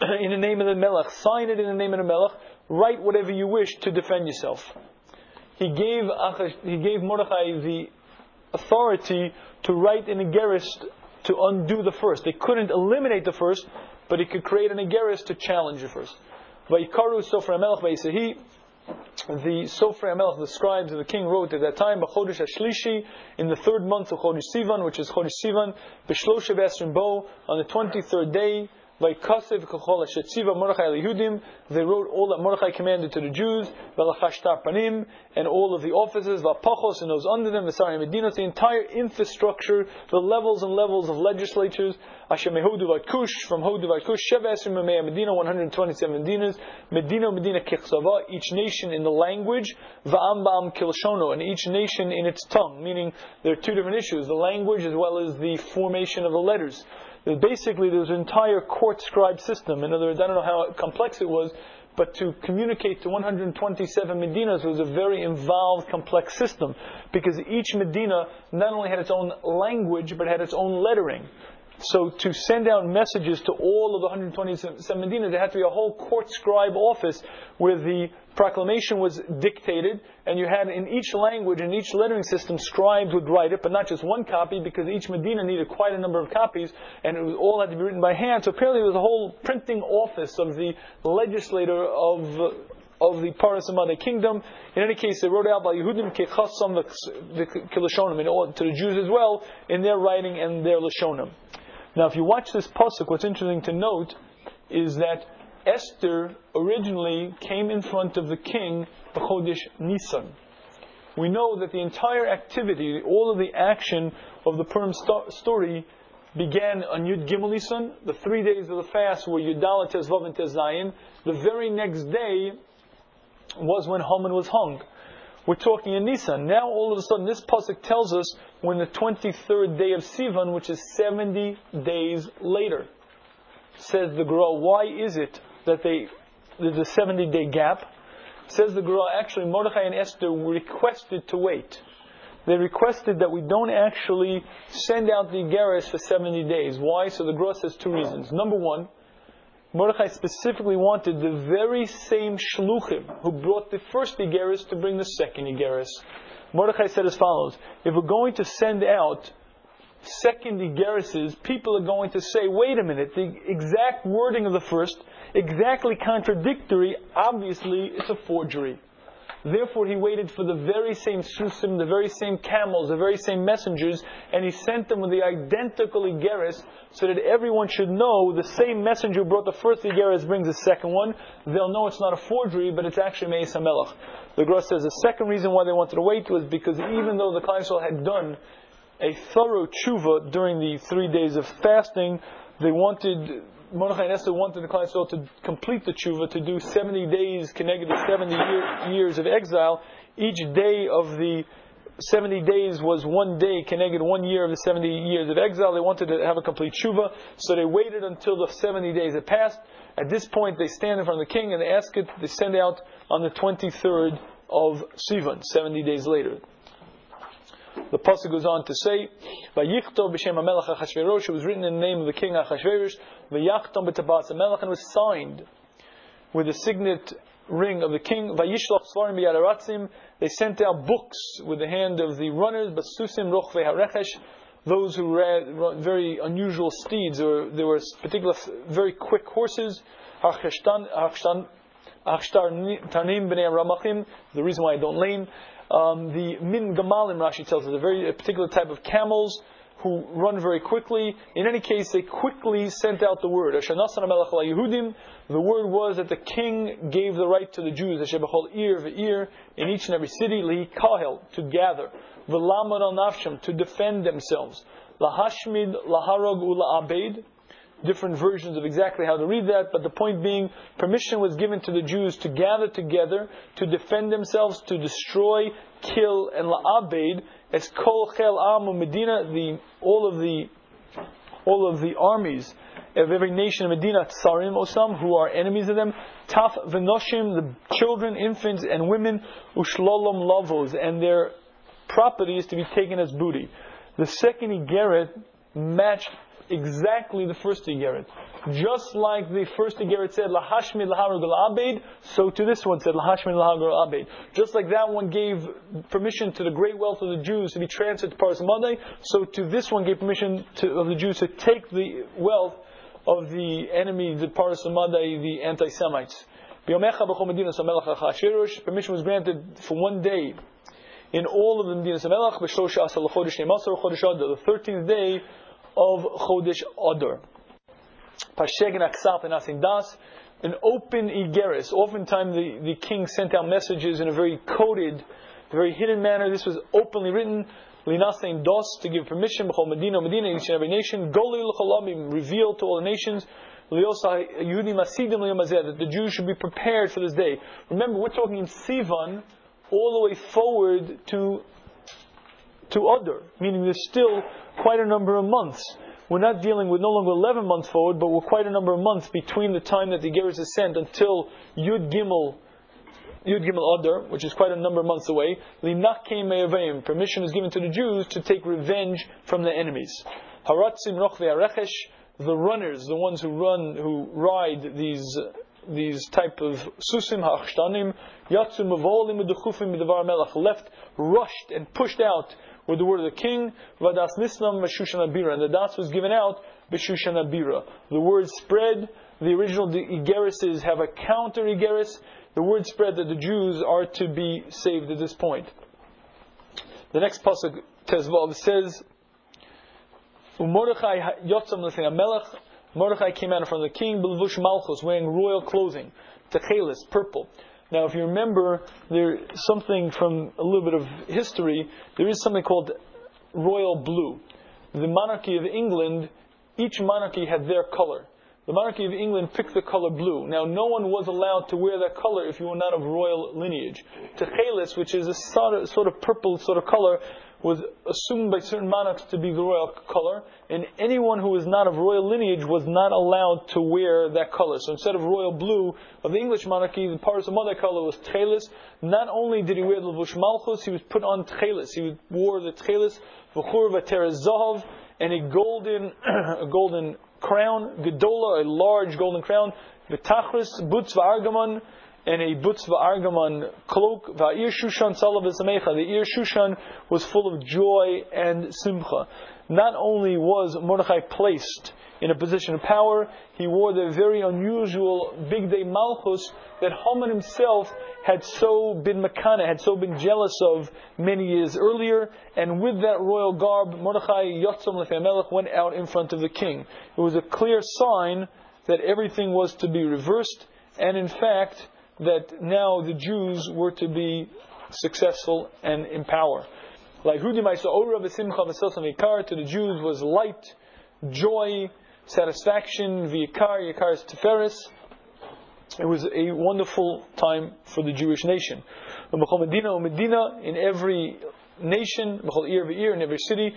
<coughs> in the name of the Melech. Sign it in the name of the Melech. Write whatever you wish to defend yourself he gave, he gave Mordechai the authority to write in a gerist to undo the first. They couldn't eliminate the first, but he could create an ageris to challenge the first. The Sofra Melech, the scribes of the king, wrote at that time, B'chodesh Ashlishi, in the third month of Chodesh Sivan, which is Chodesh Sivan, B'shloshev Bo, on the 23rd day, they wrote all that Mordechai commanded to the Jews, and all of the offices, v'apachos, and those under them, the entire infrastructure, the levels and levels of legislatures, Mehudu Kush, from Hodu Kush, Sheva Medina, 127 Medinas, Medina Medina Kichsava, each nation in the language, Va'ambam Kilshono, and each nation in its tongue, meaning there are two different issues, the language as well as the formation of the letters basically there's an entire court scribe system. In other words, I don't know how complex it was, but to communicate to 127 Medinas was a very involved, complex system because each Medina not only had its own language but had its own lettering. So to send out messages to all of the 127 Medina, there had to be a whole court scribe office where the proclamation was dictated, and you had in each language, in each lettering system, scribes would write it, but not just one copy, because each Medina needed quite a number of copies, and it was, all had to be written by hand. So apparently there was a whole printing office of the legislator of of the Paras Madai kingdom. In any case, they wrote out by Yehudim Kechassam the Kilashonim, to the Jews as well, in their writing and their Lashonim. Now, if you watch this pasuk, what's interesting to note is that Esther originally came in front of the king Chodesh Nisan. We know that the entire activity, all of the action of the Purim st- story began on Yud Gimel Nisan. The three days of the fast were Yudala Tezvav and Tezayin. The very next day was when Haman was hung. We're talking in Nisan. Now all of a sudden this pasuk tells us when the 23rd day of Sivan, which is 70 days later. Says the Gra, why is it that they, there's a 70 day gap? Says the Gra, actually Mordechai and Esther requested to wait. They requested that we don't actually send out the Geras for 70 days. Why? So the Gra says two reasons. Number one, Mordechai specifically wanted the very same shluchim who brought the first Igeris to bring the second Igeris. Mordechai said as follows, if we're going to send out second Igerises, people are going to say, wait a minute, the exact wording of the first, exactly contradictory, obviously it's a forgery. Therefore, he waited for the very same susim, the very same camels, the very same messengers, and he sent them with the identical Igeris so that everyone should know the same messenger who brought the first Igeris brings the second one. They'll know it's not a forgery, but it's actually Meis HaMelech. The Gra says the second reason why they wanted to wait was because even though the Klai had done a thorough tshuva during the three days of fasting, they wanted Mordechai and Esther wanted the Yisrael to complete the tshuva, to do 70 days connected to 70 year, years of exile. Each day of the 70 days was one day connected one year of the 70 years of exile. They wanted to have a complete tshuva, so they waited until the 70 days had passed. At this point, they stand in front of the king and they ask it, they send out on the 23rd of Sivan, 70 days later. The pasuk goes on to say, "Vayichtov b'shem Hamelach Achashverosh." It was written in the name of the king Achashverosh. Vayachtom b'tabas Hamelach, and was signed with the signet ring of the king. Vayishlach svarim b'yadaratzim. They sent out books with the hand of the runners, basusim roch ve'harechesh. Those who ran very unusual steeds, or there were particular very quick horses. Achshtar tanim b'nei ramachim. The reason why I don't lame um, the min gamalim, Rashi tells us, a very a particular type of camels who run very quickly. In any case, they quickly sent out the word. The word was that the king gave the right to the Jews, ear of ear, in each and every city, kahel, to gather, nafsham, to defend themselves, lahashmid laharog ula abed, different versions of exactly how to read that, but the point being, permission was given to the Jews to gather together, to defend themselves, to destroy, kill, and la'abed, as kol chel amu medina, the, all of the, all of the armies of every nation of Medina, Tsarim Osam, who are enemies of them, Taf Venoshim, the children, infants, and women, Ushlolom Lavos, and their property is to be taken as booty. The second Igeret matched exactly the first Igeret. Just like the first Igeret said, Lahashmi Laharugul Abed, so to this one said, Lahashmi Laharugul Abed. Just like that one gave permission to the great wealth of the Jews to be transferred to Paras Madai, so to this one gave permission to, of the Jews to take the wealth of the enemy, the Paras Madai, the anti Semites. Permission was granted for one day in all of the Medinas Melech, the 13th day of Chodesh Adar. Pasheg and Aksap and Asin Das, an open Igeris. Oftentimes the, the king sent out messages in a very coded, very hidden manner. This was openly written. Linasein dos to give permission, B'chol Medina, Medina, each and every nation. Goli l'cholamim, revealed to all the nations. That the Jews should be prepared for this day. Remember, we're talking in Sivan, all the way forward to to Adar, meaning there's still quite a number of months. We're not dealing with no longer 11 months forward, but we're quite a number of months between the time that the Geras is sent until Yud Gimel, Yud Gimel Adar, which is quite a number of months away. Linakim Me'avayim, permission is given to the Jews to take revenge from their enemies. Haratzim Rochve Arechesh, the runners, the ones who run, who ride these these type of susim ha'achtanim, yatsu mavolim udechufim midavar melech, left, rushed and pushed out with the word of the king, Vadas Nislam Meshushan Abira. And the das was given out Beshushan Abira. The word spread, the original Igerises have a counter Igeris. The word spread that the Jews are to be saved at this point. The next pasuk Tezvav says, Mordechai Yotzam Melech. Mordechai came out of the king, Bilvush Malchus, wearing royal clothing, Techelis, purple. Now, if you remember, there's something from a little bit of history. There is something called royal blue. The monarchy of England, each monarchy had their color. The monarchy of England picked the color blue. Now, no one was allowed to wear that color if you were not of royal lineage. Techelis, which is a sort of, sort of purple sort of color, was assumed by certain monarchs to be the royal color, and anyone who was not of royal lineage was not allowed to wear that color. So instead of royal blue of the English monarchy, the part of mother color was tchelis. Not only did he wear the levush malchus, he was put on tchelis. He wore the tchelis, v'chur v'terezav, and a golden, <clears throat> a golden crown, gedola, a large golden crown, v'tachris, butz v'argamon, and a butz va'argaman cloak. Va'ir Shushan The ear Shushan was full of joy and simcha. Not only was Mordechai placed in a position of power, he wore the very unusual big day malchus that Haman himself had so been makana, had so been jealous of many years earlier. And with that royal garb, Mordechai Yotzam Melech went out in front of the king. It was a clear sign that everything was to be reversed, and in fact, that now the Jews were to be successful and in power. Like oh, to the Jews was light, joy, satisfaction, v'yikar, yikar is tiferes. It was a wonderful time for the Jewish nation. Medina, in every nation, in every city,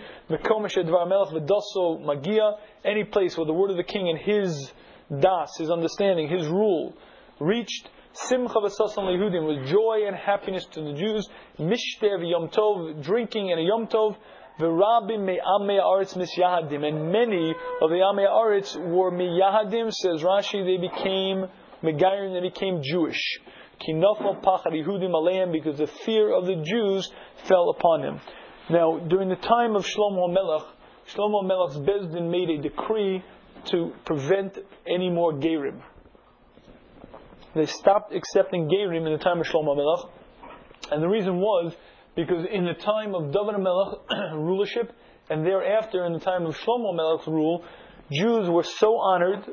any place where the word of the king and his das, his understanding, his rule reached, Simcha v'sasan lehudim was joy and happiness to the Jews. Mishtev yom tov, drinking in a yom tov. V'rabim me'amei aretz misyahadim. And many of the amei aretz were miyahadim, says Rashi, they became Megayim, they became Jewish. Kinofal pachad Yehudim aleim, because the fear of the Jews fell upon him. Now, during the time of Shlomo Melech, Shlomo Melech's Beis Din made a decree to prevent any more Gerim. They stopped accepting Gerim in the time of Shlomo Melech. And the reason was because in the time of David Melech <coughs> rulership, and thereafter in the time of Shlomo Melech's rule, Jews were so honored,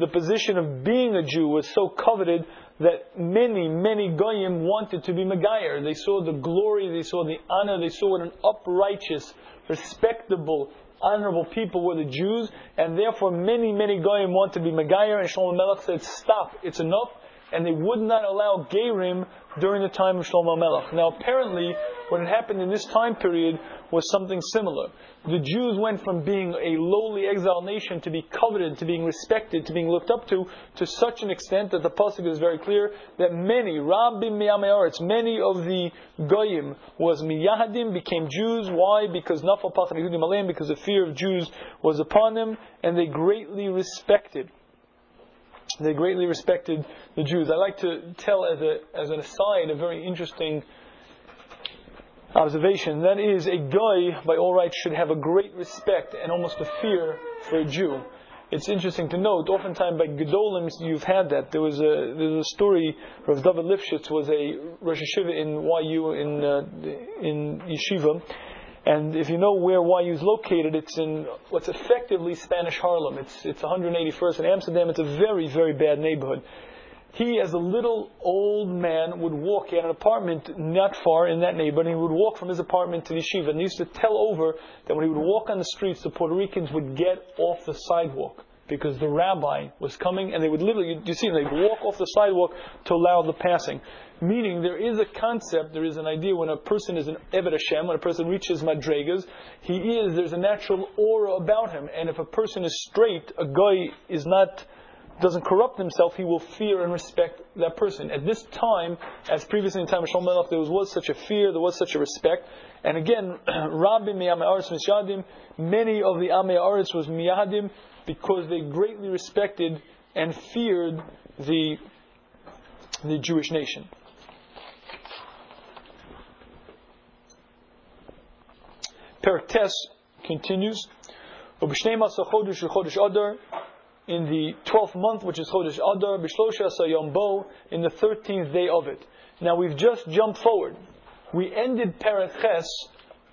the position of being a Jew was so coveted that many, many Goyim wanted to be Megayer. They saw the glory, they saw the honor, they saw what an uprighteous, respectable, honorable people were the Jews, and therefore many, many goyim wanted to be Megayer, and Shlomo Melech said, stop, it's enough, and they would not allow Gerim during the time of Shlomo Melech. Now apparently, what had happened in this time period was something similar. The Jews went from being a lowly exiled nation to be coveted, to being respected, to being looked up to, to such an extent that the pasuk is very clear that many, Rabbim Miyamearetz, many of the Goyim was Miyahadim, became Jews. Why? Because Nafal Aleim, because the fear of Jews was upon them, and they greatly respected they greatly respected the Jews. I like to tell as, a, as an aside a very interesting observation. That is, a guy, by all rights, should have a great respect and almost a fear for a Jew. It's interesting to note, oftentimes by Gedolim, you've had that. There was a, a story, Rav David Lifshitz was a Rosh Yeshiva in YU, in, uh, in Yeshiva. And if you know where YU is located, it's in what's effectively Spanish Harlem. It's, it's 181st in Amsterdam. It's a very, very bad neighborhood he, as a little old man, would walk. He had an apartment not far in that neighborhood, and he would walk from his apartment to the yeshiva. And he used to tell over that when he would walk on the streets, the Puerto Ricans would get off the sidewalk because the rabbi was coming, and they would literally, you see, them they walk off the sidewalk to allow the passing. Meaning, there is a concept, there is an idea when a person is an Eved Hashem, when a person reaches Madregas, he is, there's a natural aura about him. And if a person is straight, a guy is not doesn't corrupt himself, he will fear and respect that person. At this time, as previously in time of Shlomo Melech, there was such a fear, there was such a respect. And again, <clears throat> Rabbi Miyamei Aretz Mishadim, many of the Amei Aretz was Miyadim because they greatly respected and feared the, the Jewish nation. Pertes continues in the 12th month, which is Chodesh Adar, Bishlosha Sayom in the 13th day of it. Now we've just jumped forward. We ended Pereth Ches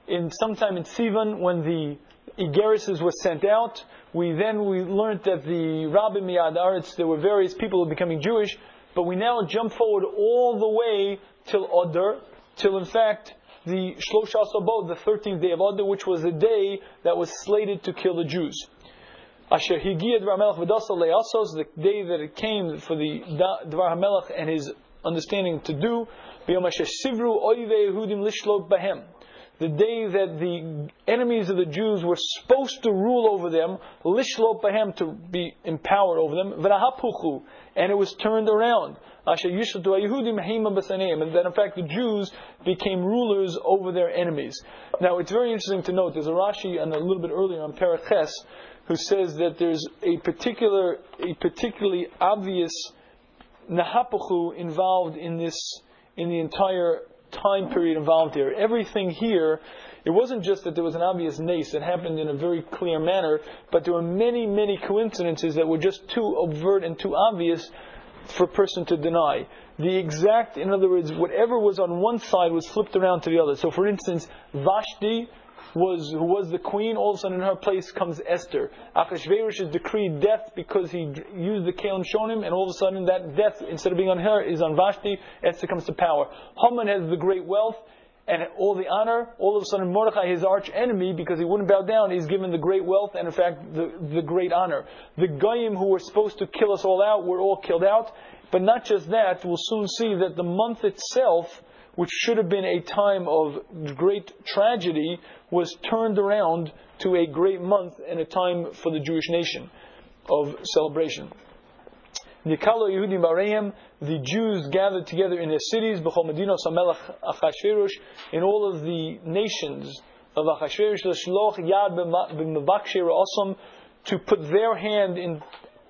in sometime in Sivan when the Igerises were sent out. We then we learned that the Rabbi Miyad there were various people becoming Jewish, but we now jump forward all the way till Adar, till in fact the Shlosha Sabot, the 13th day of Adar, which was the day that was slated to kill the Jews. Asher Higiyad Dvar HaMelech V'dasa Le'asos, the day that it came for the Dvar HaMelech and his understanding to do, B'yom Asher Sivru Oive Yehudim Lishlot Bahem, the day that the enemies of the Jews were supposed to rule over them, Lishlot Bahem, to be empowered over them, V'nahapuchu, and it was turned around. And that in fact the Jews became rulers over their enemies. Now it's very interesting to note, there's a Rashi and a little bit earlier on Paraches, who says that there's a particular, a particularly obvious nahapachu involved in this, in the entire time period involved here. Everything here, it wasn't just that there was an obvious nace that happened in a very clear manner, but there were many, many coincidences that were just too overt and too obvious for a person to deny. The exact, in other words, whatever was on one side was flipped around to the other. So, for instance, Vashti was who was the queen, all of a sudden in her place comes Esther. Achashverosh is decreed death because he used the Kalim Shonim, and all of a sudden that death, instead of being on her, is on Vashti. Esther comes to power. Haman has the great wealth and all the honor. All of a sudden, Mordechai, his arch enemy, because he wouldn't bow down, is given the great wealth and, in fact, the, the great honor. The Goyim who were supposed to kill us all out were all killed out. But not just that, we'll soon see that the month itself which should have been a time of great tragedy, was turned around to a great month and a time for the Jewish nation of celebration. The Jews gathered together in their cities, in all of the nations of Achashverosh, to put their hand in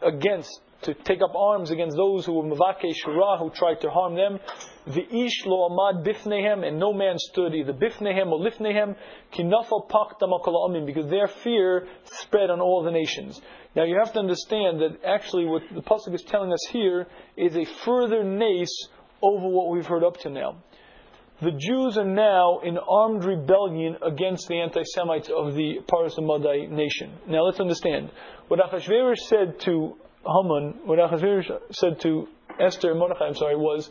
against, to take up arms against those who were Mevake Shura, who tried to harm them, the ish lo amad bifnehem, and no man stood either bifnehem or lifnehem, kinafal paktam because their fear spread on all the nations. Now you have to understand that actually what the pasuk is telling us here is a further nace over what we've heard up to now. The Jews are now in armed rebellion against the anti-Semites of the Paras Madai nation. Now let's understand. What Achashverosh said to Haman, what Achashverosh said to Esther and Mordechai, I'm sorry, was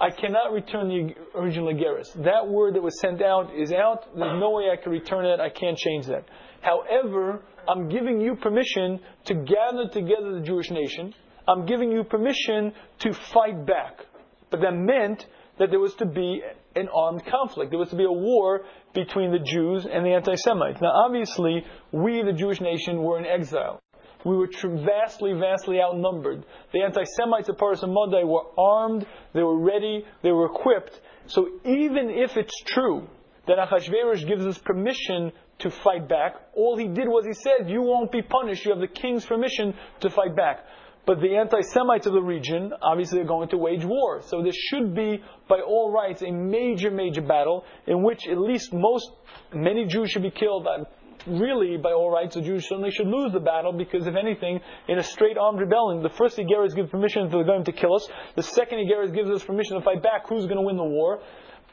I cannot return the original Igeris. That word that was sent out is out. There's no way I can return it. I can't change that. However, I'm giving you permission to gather together the Jewish nation. I'm giving you permission to fight back. But that meant that there was to be an armed conflict. There was to be a war between the Jews and the anti Semites. Now, obviously, we, the Jewish nation, were in exile. We were vastly, vastly outnumbered. The anti Semites of Paras Madai were armed, they were ready, they were equipped. So, even if it's true that Achashverosh gives us permission to fight back, all he did was he said, You won't be punished. You have the king's permission to fight back. But the anti Semites of the region obviously are going to wage war. So there should be, by all rights, a major, major battle in which at least most, many Jews should be killed. Really, by all rights, the Jews certainly should lose the battle because, if anything, in a straight armed rebellion, the first Igeris gives permission for them to kill us. The second Igeris gives us permission to fight back. Who's going to win the war?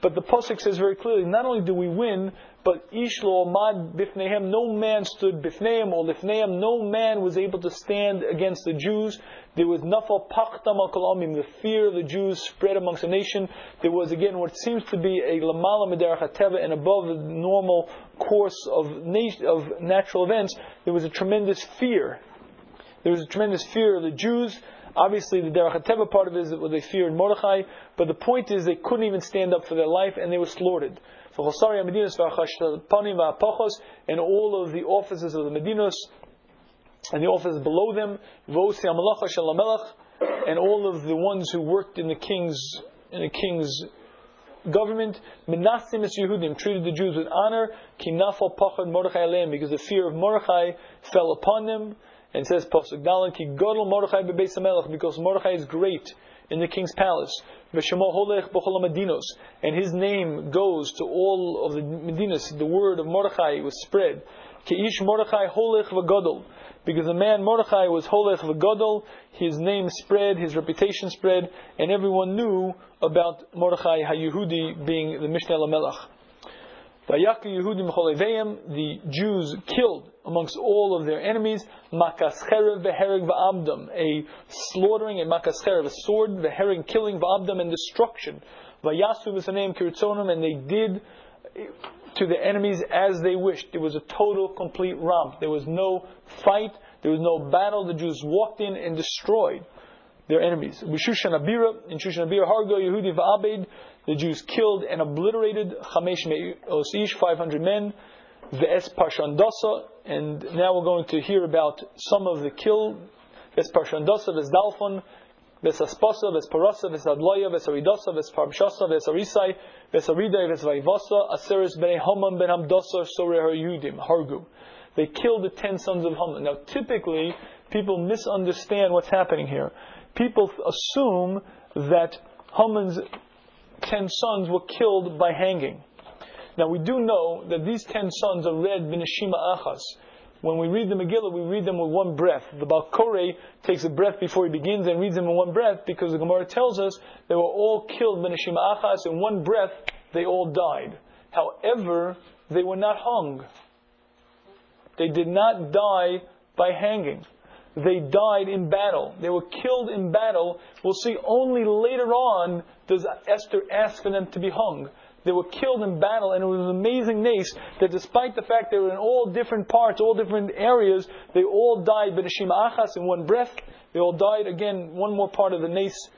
But the Pasuk says very clearly, not only do we win, but Ishlo Mad Bifnehem, no man stood Bifnehem or Lifnehem, no man was able to stand against the Jews. There was Nafal Pachtam al the fear of the Jews spread amongst the nation. There was again what seems to be a Lamala Medarach and above the normal course of, nat- of natural events, there was a tremendous fear. There was a tremendous fear of the Jews. Obviously, the Derech part of it is that they feared Mordechai, but the point is they couldn't even stand up for their life and they were slaughtered. And all of the officers of the Medinos and the officers below them, and all of the ones who worked in the king's in the king's government, Menassim Yehudim treated the Jews with honor, Kinafal Pachad Mordechai Aleim, because the fear of Mordechai fell upon them. And says Pasuk Dalan Ki Godel Mordechai bebeis because Mordechai is great in the king's palace. And his name goes to all of the Medinas. The word of Mordechai was spread. Keish Mordechai holech v'godol, because the man Mordechai was holech v'godol. His name spread, his reputation spread, and everyone knew about Mordechai HaYehudi being the Mishneh Lamelech. The Jews killed amongst all of their enemies, makascherev v'hereg v'abdam, a slaughtering, a makascherev, a sword, v'hereg, killing, v'abdam, and destruction. Vayasu v'saneim kiritzonim, and they did to the enemies as they wished. It was a total, complete romp. There was no fight, there was no battle. The Jews walked in and destroyed their enemies. Shushan Abira, in Shushan Abira, Hargo Yehudi v'abed, the Jews killed and obliterated Chamesh Osish, 500 men, the Es Parshandasa, and now we're going to hear about some of the killed, Es Parshandasa, Ves Dalphon, Ves Aspasa, Ves Parasa, Ves Adloya, Ves Aridasa, Ves Parmshasa, Ves Arisai, Ves Aridai, Ves Vaivasa, Aseris Ben Haman Ben Hamdasa, Sorer Yudim, Hargu. They killed the ten sons of Haman. Now, typically, people misunderstand what's happening here. People assume that Haman's ten sons were killed by hanging. Now we do know that these ten sons are read binashima achas. When we read the Megillah, we read them with one breath. The Balkore takes a breath before he begins and reads them in one breath because the Gemara tells us they were all killed binashima achas. In one breath, they all died. However, they were not hung. They did not die by hanging. They died in battle. They were killed in battle. We'll see only later on does Esther ask for them to be hung. They were killed in battle, and it was an amazing nace that despite the fact they were in all different parts, all different areas, they all died b'neshima achas in one breath. They all died again. One more part of the nace.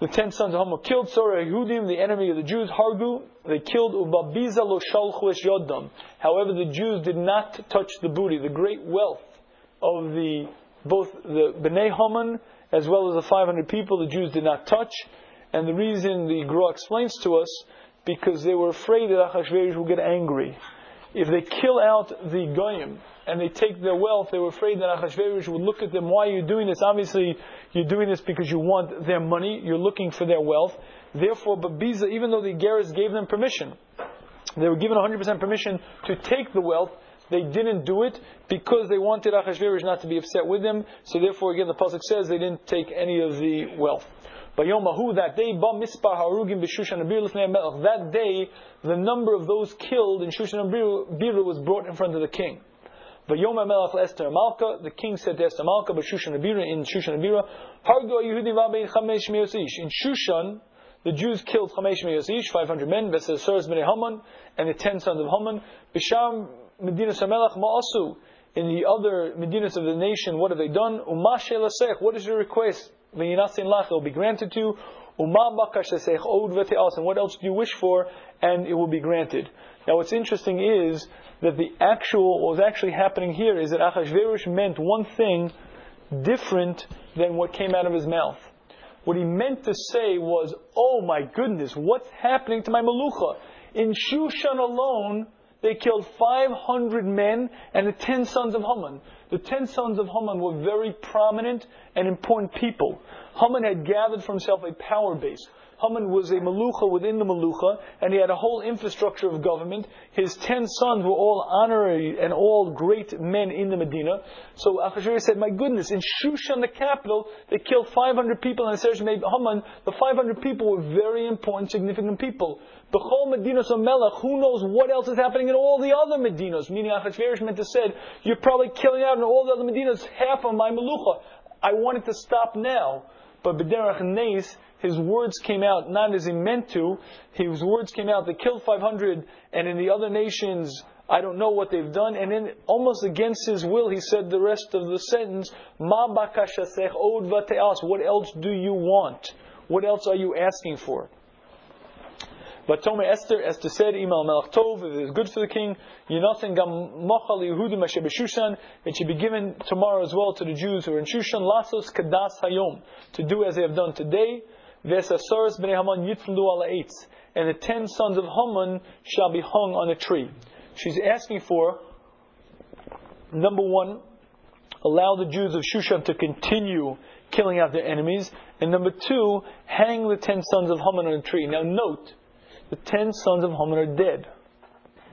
The ten sons of Ham killed Sorah Yehudim, the enemy of the Jews, Hargu. They killed Ubabiza lo shalchu yodam. However, the Jews did not touch the booty, the great wealth of the both the Bnei Haman as well as the 500 people the Jews did not touch. And the reason the Gra explains to us, because they were afraid that Achashverosh would get angry. If they kill out the Goyim and they take their wealth, they were afraid that Achashverosh would look at them, why are you doing this? Obviously, you're doing this because you want their money, you're looking for their wealth. Therefore, Babiza, even though the Geras gave them permission, they were given 100% permission to take the wealth, they didn't do it because they wanted Achashverosh not to be upset with them. So therefore, again, the pasuk says they didn't take any of the wealth. That day, That day, the number of those killed in Shushan Bir was brought in front of the king. The king said to Esther Malka, but Shushan Abira, in Shushan Abira. In Shushan, the Jews killed Chamesh Meosish, 500 men, Vesesaras Bnei Haman, and the 10 sons of Haman. Bisham Medina Samelach Ma'asu. In the other Medinas of the nation, what have they done? Umashe Lasech, what is your request? V'yinasin Lach, it will be granted to you. Uma Bakash Lasech, Vete'as, and what else do you wish for? And it will be granted. Now what's interesting is, that the actual, what was actually happening here is that Achashverosh meant one thing different than what came out of his mouth. What he meant to say was, oh my goodness, what's happening to my Malucha? In Shushan alone, they killed 500 men and the 10 sons of Haman. The 10 sons of Haman were very prominent and important people. Haman had gathered for himself a power base. Haman was a Malucha within the Malucha, and he had a whole infrastructure of government. His ten sons were all honorary and all great men in the Medina. So Achashverosh said, My goodness, in Shushan, the capital, they killed 500 people, and Serge made Haman, the 500 people were very important, significant people. Whole Medinas Melech, who knows what else is happening in all the other Medinas? Meaning Achashverosh meant to say, You're probably killing out in all the other Medinas half of my Malucha. I wanted to stop now. But B'derach Neis, his words came out not as he meant to. His words came out, they killed 500, and in the other nations, I don't know what they've done. And then, almost against his will, he said the rest of the sentence, Ma bakashasech od vateas. What else do you want? What else are you asking for? But Tome Esther, Esther said, Imal Melech Tov, it is good for the king. Yinasin gam mochal Yehudim asher b'Shushan. It should be given tomorrow as well to the Jews who are in Shushan. Lasos kadas hayom. To do as they have done today. Vesasoros b'nei Haman yitlu ala eitz. And the ten sons of Haman shall be hung on a tree. She's asking for, number one, allow the Jews of Shushan to continue killing out their enemies. And number two, hang the ten sons of Haman on a tree. Now note, the ten sons of Haman are dead.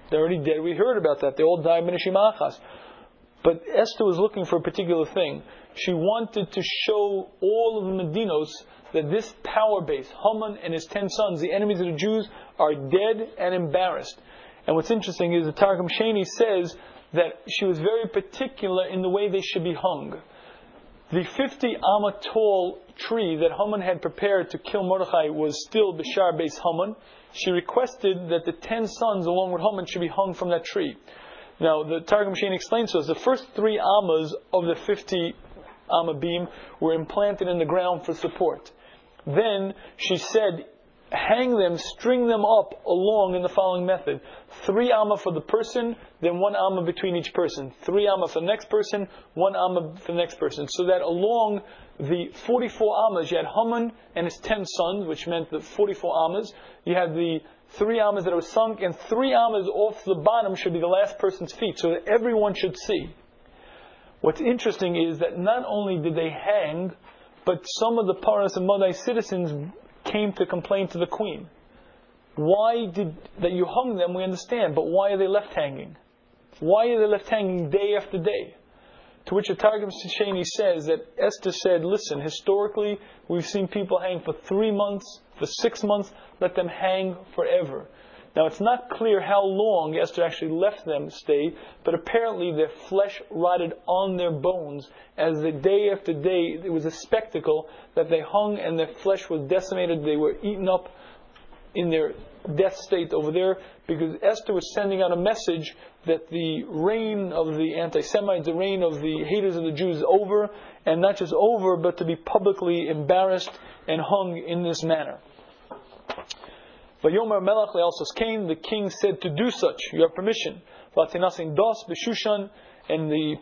They're already dead. We heard about that. They all died in Achas. But Esther was looking for a particular thing. She wanted to show all of the Medinos that this power base, Haman and his ten sons, the enemies of the Jews, are dead and embarrassed. And what's interesting is the Targum Sheni says that she was very particular in the way they should be hung. The 50 amma tall tree that Haman had prepared to kill Mordechai was still Bishar base Haman she requested that the ten sons, along with Haman, should be hung from that tree. Now, the Targum Sheni explains to us the first three amas of the 50 amma beam were implanted in the ground for support. Then she said, hang them, string them up along in the following method. Three amma for the person, then one amma between each person. Three amma for the next person, one amma for the next person. So that along the 44 ammas, you had Haman and his 10 sons, which meant the 44 ammas. You had the three ammas that were sunk, and three ammas off the bottom should be the last person's feet, so that everyone should see. What's interesting is that not only did they hang, but some of the Paras and Madai citizens came to complain to the queen. Why did that you hung them? We understand, but why are they left hanging? Why are they left hanging day after day? To which Targum Sheni says that Esther said, listen, historically, we've seen people hang for three months, for six months, let them hang forever. Now, it's not clear how long Esther actually left them stay, but apparently their flesh rotted on their bones as the day after day, it was a spectacle that they hung and their flesh was decimated. They were eaten up in their death state over there because Esther was sending out a message that the reign of the anti Semites, the reign of the haters of the Jews is over, and not just over, but to be publicly embarrassed and hung in this manner. Vayomer Melech also came, the king said to do such, you have permission. Vatinasin dos b'Shushan, and the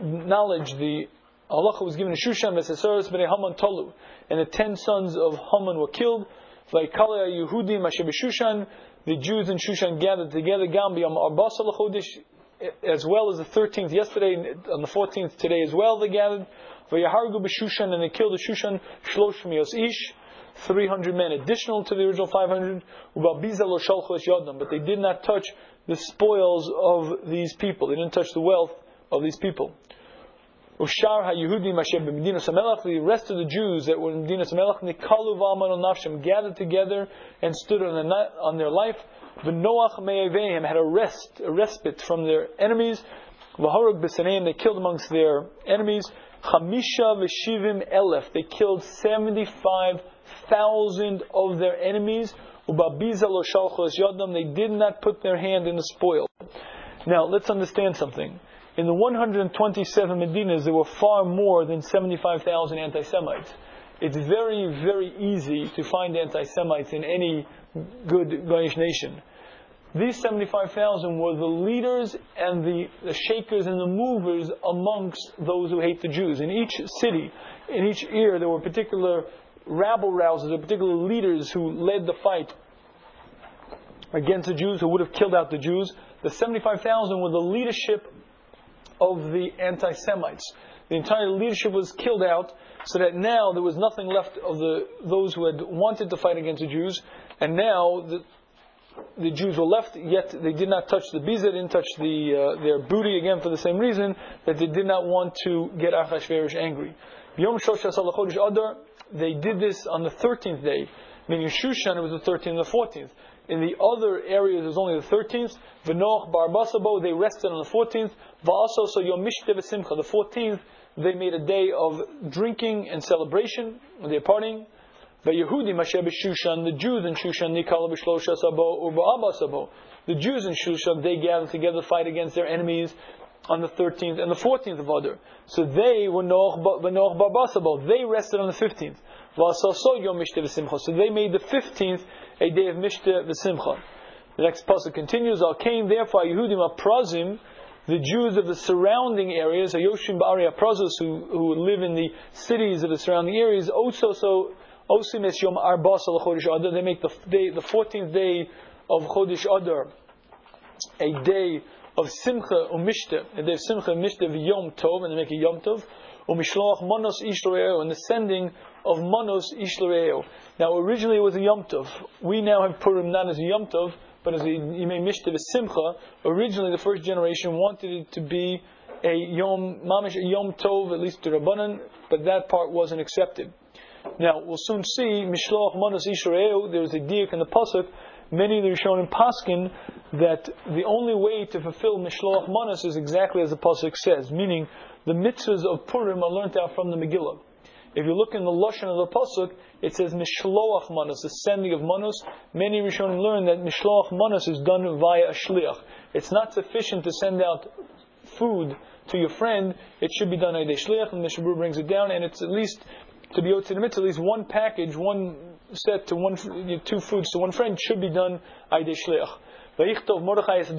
knowledge, the halacha was given to Shushan, Vesesaris b'nei Haman Tolu, and the ten sons of Haman were killed. Vaikala Yehudim Asher b'Shushan, the Jews in Shushan gathered together, Gam Gambiyam Arbasa as well as the 13th yesterday, on the 14th today as well they gathered. Vayahargu b'Shushan, and they killed the Shushan, Shlosh Ish, 300 men, additional to the original 500, but they did not touch the spoils of these people. They didn't touch the wealth of these people. The rest of the Jews that were in Medinas HaMelech, gathered together and stood on, the, on their life. V'Noach me'evehim had a rest, a respite from their enemies. They killed amongst their enemies. They killed 75,000 of their enemies. Ubabiza lo yadam, they did not put their hand in the spoil. Now, let's understand something. In the 127 Medinas, there were far more than 75,000 anti Semites. It's very, very easy to find anti Semites in any good Goyish nation. These 75,000 were the leaders and the, the shakers and the movers amongst those who hate the Jews. In each city, in each year, there were particular rabble rousers or particular leaders who led the fight against the Jews, who would have killed out the Jews. The 75,000 were the leadership of the anti Semites. The entire leadership was killed out, so that now there was nothing left of the, those who had wanted to fight against the Jews, and now the, the Jews were left, yet they did not touch the biza, didn't touch the, uh, their booty again for the same reason, that they did not want to get Achashverosh angry. They did this on the 13th day, meaning Shushan it was the 13th and the 14th. In the other areas, it was only the 13th. V'noch Barbasabo, they rested on the 14th. Va'aso, so Yom Mishte Simcha, the 14th, they made a day of drinking and celebration they're partying. The Yehudi Masher Shushan, the Jews in Shushan, Nikala B'Shlosha Sabo, Uba Sabo. The Jews in Shushan, they gathered together to fight against their enemies on the 13th and the 14th of Adar. So they were Noach Barbasabo. They rested on the 15th. So they made the 15th a day of Mishta V'Simcha. The next pasuk continues, Al came therefore Yehudim Aprazim, the Jews of the surrounding areas, Ayoshim Ba'ari Aprazos, who, who live in the cities of the surrounding areas, also so Osim Es Yom Arbas Al Chodesh Adar, they make the day, the 14th day of Chodesh Adar, a day of Simcha Umishta, a they have Simcha Umishta Yom Tov, and they make a Yom Tov, Umishloach Monos Ishloreo, and the sending of Monos Ishloreo. Now, originally it was a Yom Tov. We now have Purim not as a Yom Tov, but as a Yimei Mishta Simcha. Originally, the first generation wanted it to be a Yom Mamish, a Yom Tov, at least to Rabbanan, but that part wasn't accepted. Now, we'll soon see Mishloach Monos Ishreo. There's a diak in the pasuk. Many of the Rishonim paskin that the only way to fulfill Mishloach Monos is exactly as the pasuk says, meaning the mitzvahs of Purim are learnt out from the Megillah. If you look in the lashon of the pasuk, it says mishloach manos, the sending of manos. Many Rishonim learn that mishloach manos is done via a shliach. It's not sufficient to send out food to your friend. It should be done by a shliach, and the Shabur brings it down, and it's at least to be to the mitzvah, at least one package, one set to one, two foods to one friend should be done by shliach. Vayichtov Mordechai es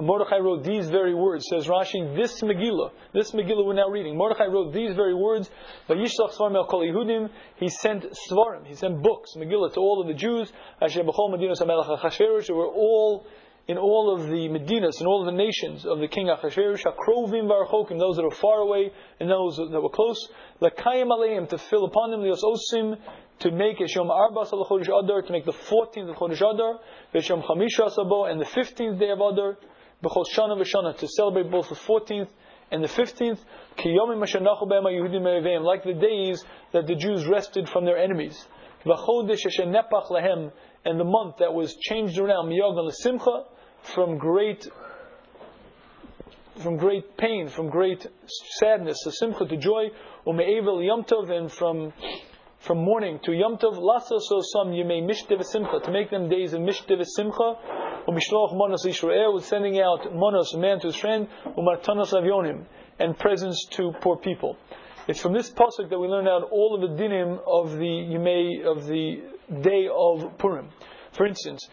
Mordechai wrote these very words, says Rashi, this Megillah, this Megillah we're now reading, Mordechai wrote these very words, Vayishlach Svarim el Kol Yehudim, he sent Svarim, he sent books, Megillah, to all of the Jews, Asher B'chol Medinas HaMelech HaChashverosh, who were all, in all of the Medinas, in all of the nations of the king Achashverosh, HaKrovim V'Archokim, those that are far away, and those that were close, L'kayim Aleim, to fill upon them, Lios Osim, to make Yom Arbas al Chodesh Adar, to make the 14th of Chodesh Adar, V'Yom Chamisha Sabo, and the 15th day of Adar, B'chol Shana v'Shana, to celebrate both the 14th and the 15th, like the days that the Jews rested from their enemies. And the month that was changed around, from great from great pain, from great sadness, a simcha to joy, ume'evel yomtov, and from from morning to yomtov, lasa so some yemei mishtiv simcha, to make them days of mishtiv simcha, Umishloch monos Israel was sending out monos, man to his friend, umartanos avionim, and presents to poor people. It's from this pasuk that we learn out all of the dinim of the Yimei, of the day of Purim. For instance,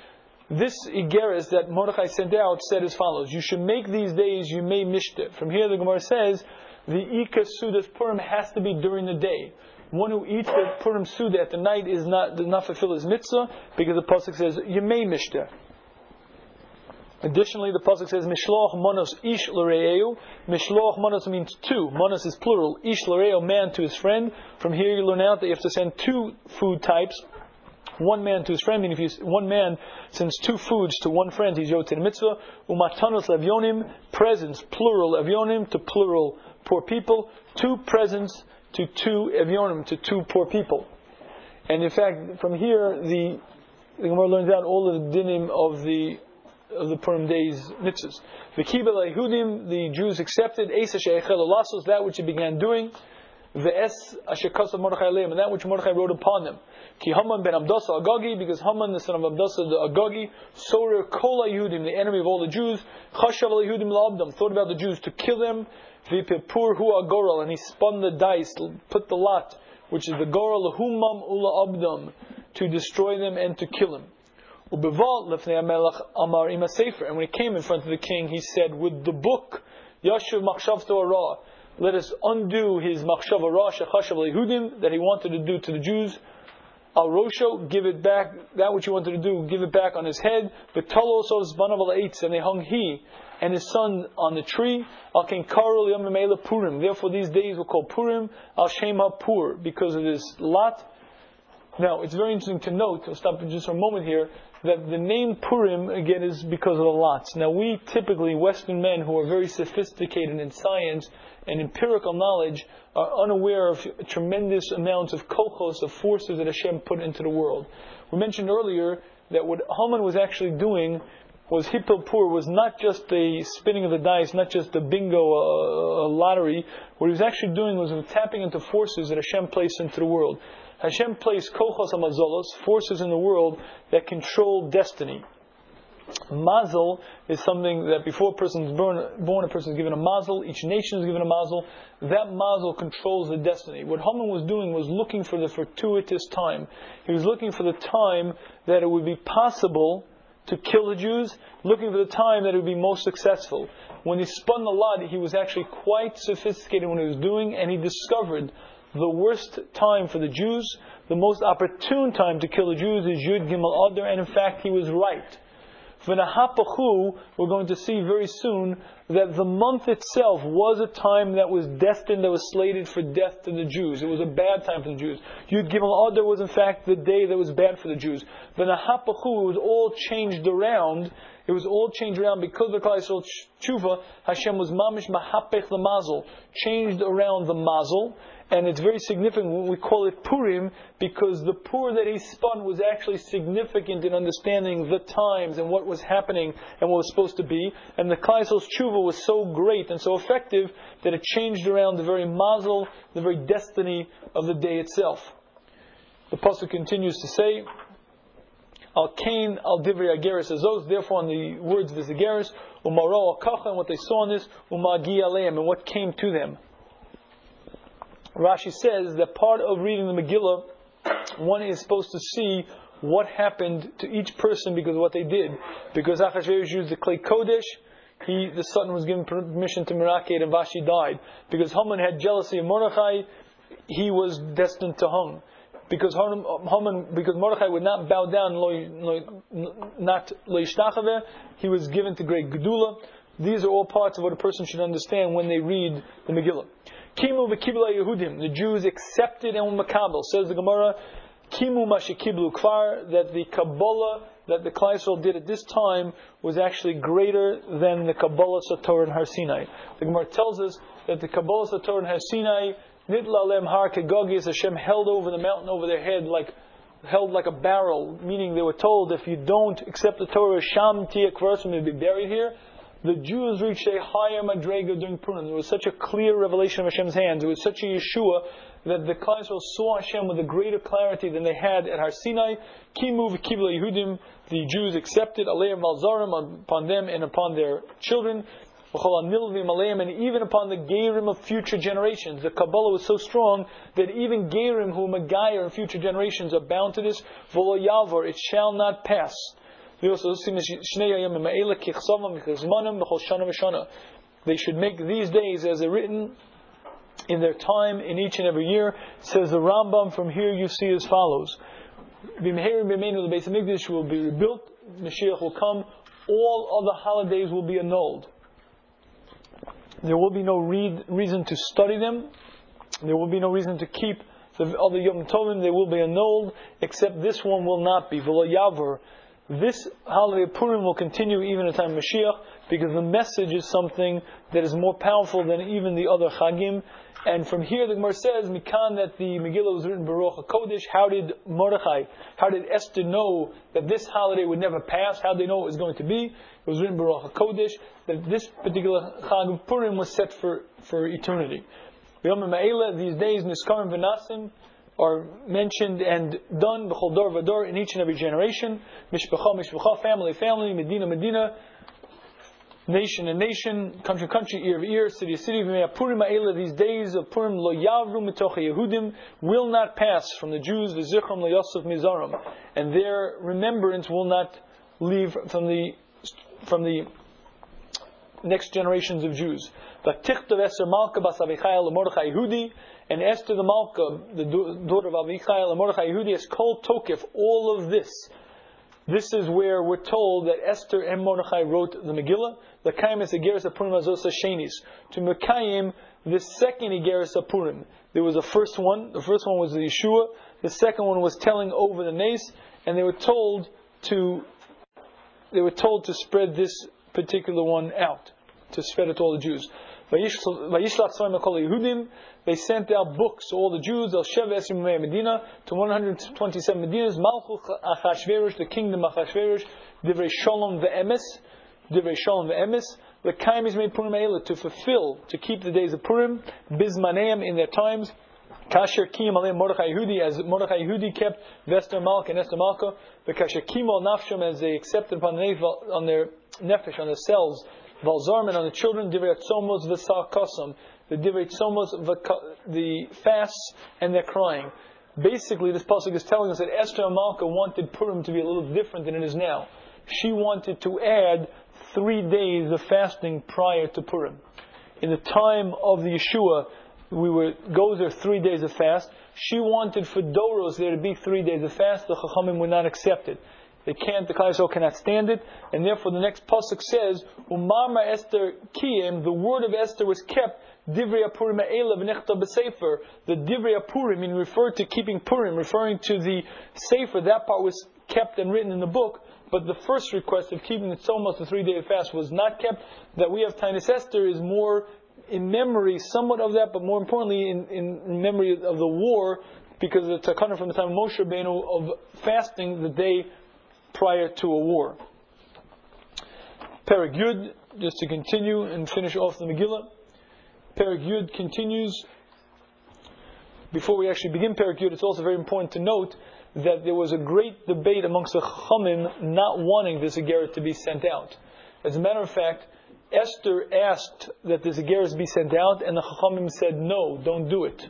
this Igeris that Mordechai sent out said as follows: You should make these days Yimei Mishte. From here, the Gemara says the Ika Sudas Purim has to be during the day. One who eats the Purim Suda at the night is not does not fulfill his mitzvah because the pasuk says Yimei Mishte. Additionally, the pasuk says mishloach monos ish l'reeu. Mishloach monos means two. Monos is plural. Ish l'reeu, man to his friend. From here you learn out that you have to send two food types. One man to his friend, meaning if one man sends two foods to one friend, he's yot mitzvah. Umatanos levyonim, presents, plural evyonim to plural poor people. Two presents to two evyonim, to two poor people. And in fact, from here, the, the Gemara learns out all of the dinim of the of the Purim days mitzvahs. The Kibbel Yehudim, the Jews accepted, Esa Lasos, that which he began doing, the Es Ashekasa Mordechai and that which Mordechai wrote upon them. Ki Haman ben Abdasa Agagi, because Haman, the son of Abdasa the Agagi, Sorer Kola Yehudim, the enemy of all the Jews, Chashav Yehudim La'abdam, thought about the Jews to kill them, Vipepur Hu Agoral, and he spun the dice, put the lot, which is the Goral Humam Ula Abdam, to destroy them and to kill them. And when he came in front of the king, he said, with the book, Yashuv Machshavto Ara, let us undo his Machshav Ara, Shechashav that he wanted to do to the Jews. Al Rosho, give it back, that which he wanted to do, give it back on his head. Talos of Zbanav and they hung he and his son on the tree. Al Ken Karul Yom Purim. Therefore, these days were called Purim, Al Shema Pur, because of this lot. Now, it's very interesting to note, I'll stop just for a moment here, that the name Purim, again, is because of the lots. Now, we typically, Western men who are very sophisticated in science and empirical knowledge, are unaware of tremendous amounts of kochos, of forces that Hashem put into the world. We mentioned earlier that what Haman was actually doing was Hippelpur was not just the spinning of the dice, not just the bingo uh, lottery. What he was actually doing was tapping into forces that Hashem placed into the world. Hashem placed kochos amazolos, forces in the world that control destiny. Mazel is something that before a person is born, born, a person is given a mazel, each nation is given a mazel. That mazel controls the destiny. What Haman was doing was looking for the fortuitous time. He was looking for the time that it would be possible to kill the Jews, looking for the time that it would be most successful. When he spun the lot, he was actually quite sophisticated in what he was doing, and he discovered the worst time for the Jews, the most opportune time to kill the Jews is Yud Gimel Adar, and in fact he was right. V'nahapachu, we're going to see very soon that the month itself was a time that was destined, that was slated for death to the Jews. It was a bad time for the Jews. Yud Gimel Adar was in fact the day that was bad for the Jews. V'nahapachu, it was all changed around. It was all changed around because of Klal Tshuva. Hashem was mamish mahapech the mazel, changed around the mazel, and it's very significant. We call it Purim because the Pur that he spun was actually significant in understanding the times and what was happening and what was supposed to be. And the Kaisel's tshuva was so great and so effective that it changed around the very mazel, the very destiny of the day itself. The pasuk continues to say, Al Kain al Divri Ageris Azos, therefore on the words of the Ageris, Umaro al and what they saw in this, Umagi Aleim, and what came to them. Rashi says that part of reading the Megillah, one is supposed to see what happened to each person because of what they did. Because Achashverosh used the klei kodesh, he, the son was given permission to mirakate and Vashti died. Because Haman had jealousy of Mordechai, he was destined to hung. Because Haman, because Mordechai would not bow down, not loishtachave, he was given to great gedula. These are all parts of what a person should understand when they read the Megillah. Kimu v'kibla Yehudim. The Jews accepted and makabel. Says the Gemara, Kimu mashikiblu kvar, that the Kabbalah that the Klaisel did at this time was actually greater than the Kabbalah Sator and Har Sinai. The Gemara tells us that the Kabbalah Sator and Har Sinai, Nitla lem har kegogis, Hashem held over the mountain over their head like held like a barrel, meaning they were told if you don't accept the Torah, Sham Tiyak Versim, you'll be buried here the Jews reached a higher madrega during Purim. There was such a clear revelation of Hashem's hands. It was such a Yeshua that the Klal saw Hashem with a greater clarity than they had at Har Sinai. Kimu v'kibla Yehudim, the Jews accepted Aleim Valzarim upon them and upon their children. And even upon the Gerim of future generations. The Kabbalah was so strong that even Gerim who Magayer in future generations are bound to this. It shall not pass. They should make these days as they're written in their time in each and every year. Says the Rambam from here you see as follows. The base of Mikdash will be rebuilt, Mashiach will come, all other holidays will be annulled. There will be no read, reason to study them. There will be no reason to keep the other Yom Tovim. They will be annulled, except this one will not be. This holiday of Purim will continue even in time of Mashiach because the message is something that is more powerful than even the other Chagim. And from here, the Gemara says, Mikan, that the Megillah was written B'Ruach HaKodesh. How did Mordechai, how did Esther know that this holiday would never pass? How did they know it was going to be? It was written B'Ruach HaKodesh, that this particular Chag of Purim was set for, for eternity. These days, Niskarim V'Nasim, are mentioned and done b'chol dor v'dor in each and every generation. Mishpacha, mishpacha, family, family, Medina, Medina, nation and nation, country, country, ear of ear, city, city. Purim these days of Purim lo yavru Yehudim will not pass from the Jews v'zichram lo Yosef mizaram, and their remembrance will not leave from the from the next generations of Jews. But Tichtav Esther Malka bas Avichayel Yehudi, and Esther the Malka, the daughter of Avichayel Mordechai Yehudi, called Tokif all of this this is where we're told that Esther and Mordechai wrote the Megillah. The Kaim is Igeris Purim Azosa Shenis. To Mekayim, the second Igeris Purim. There was a first one. The first one was the Yeshua. The second one was telling over the nace, and they were told to they were told to spread this particular one out, to spread it to all the Jews. They sent out books to all the Jews, El Sheves Medina, to 127 Medinas, Malchus Achashverosh, the kingdom of Achashverosh, Divrei Shalom ve'emes, Divrei the Kaim is made Purim to fulfill, to keep the days of Purim, Bismaneim in their times, Kasher Kim Alei Mordechai Yehudi, as Mordechai Yehudi kept Vester Malka and Esther Malka, the Kasher Kim Al Nafsham, as they accepted upon, on their nefesh, on their cells, Valzarman on the children, Divrei Tzomos the Divrei the fasts, and their crying. Basically, this pasuk is telling us that Esther Amalka wanted Purim to be a little different than it is now. She wanted to add three days of fasting prior to Purim. In the time of the Yeshua, we were goes there three days of fast. She wanted for Doros there to be three days of fast. The Chachamim would not accept it. They can't, the Klal cannot stand it, and therefore the next pasuk says, "Umama Esther kiyem." The word of Esther was kept. Divrei Purim v'nechta b'sefer. The Divrei Purim, in referred to keeping Purim, referring to the sefer. That part was kept and written in the book. But the first request of keeping the tzomos, the three-day fast, was not kept. That we have Taanis Esther is more in memory, somewhat of that, but more importantly, in, in memory of the war, because the takana from the time of Moshe Rabbeinu of fasting the day prior to a war. Perek Yud, just to continue and finish off the Megillah. Perek Yud continues. Before we actually begin Perek Yud, it's also very important to note that there was a great debate amongst the Chachamim not wanting this Agarit to be sent out. As a matter of fact, Esther asked that this Agarit be sent out, and the Chachamim said, no, don't do it.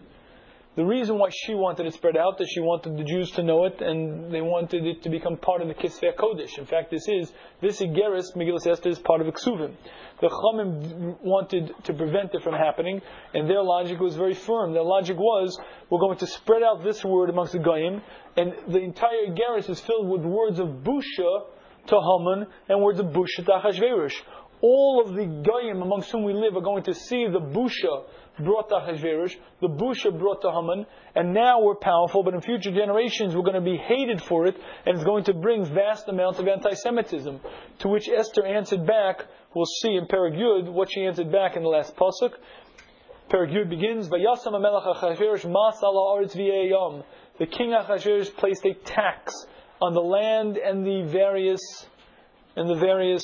The reason why she wanted it spread out is she wanted the Jews to know it, and they wanted it to become part of the Kisvei Kodesh. In fact, this is this Igeris Megillah Esther is part of Iksuvim. The Chachamim wanted to prevent it from happening, and their logic was very firm. Their logic was, we're going to spread out this word amongst the Goyim, and the entire Igeris is filled with words of Busha to Haman and words of Busha to Achashverosh. All of the Goyim amongst whom we live are going to see the Busha brought to Ahasuerus, the Busha brought to Haman, and now we're powerful, but in future generations we're going to be hated for it, and it's going to bring vast amounts of anti-Semitism. To which Esther answered back, we'll see in Perek what she answered back in the last pasuk. Yud begins, Vayasam Amelach Achashverosh Mas Aretz V'yayam. The king Achashverosh placed a tax on the land and the various and the various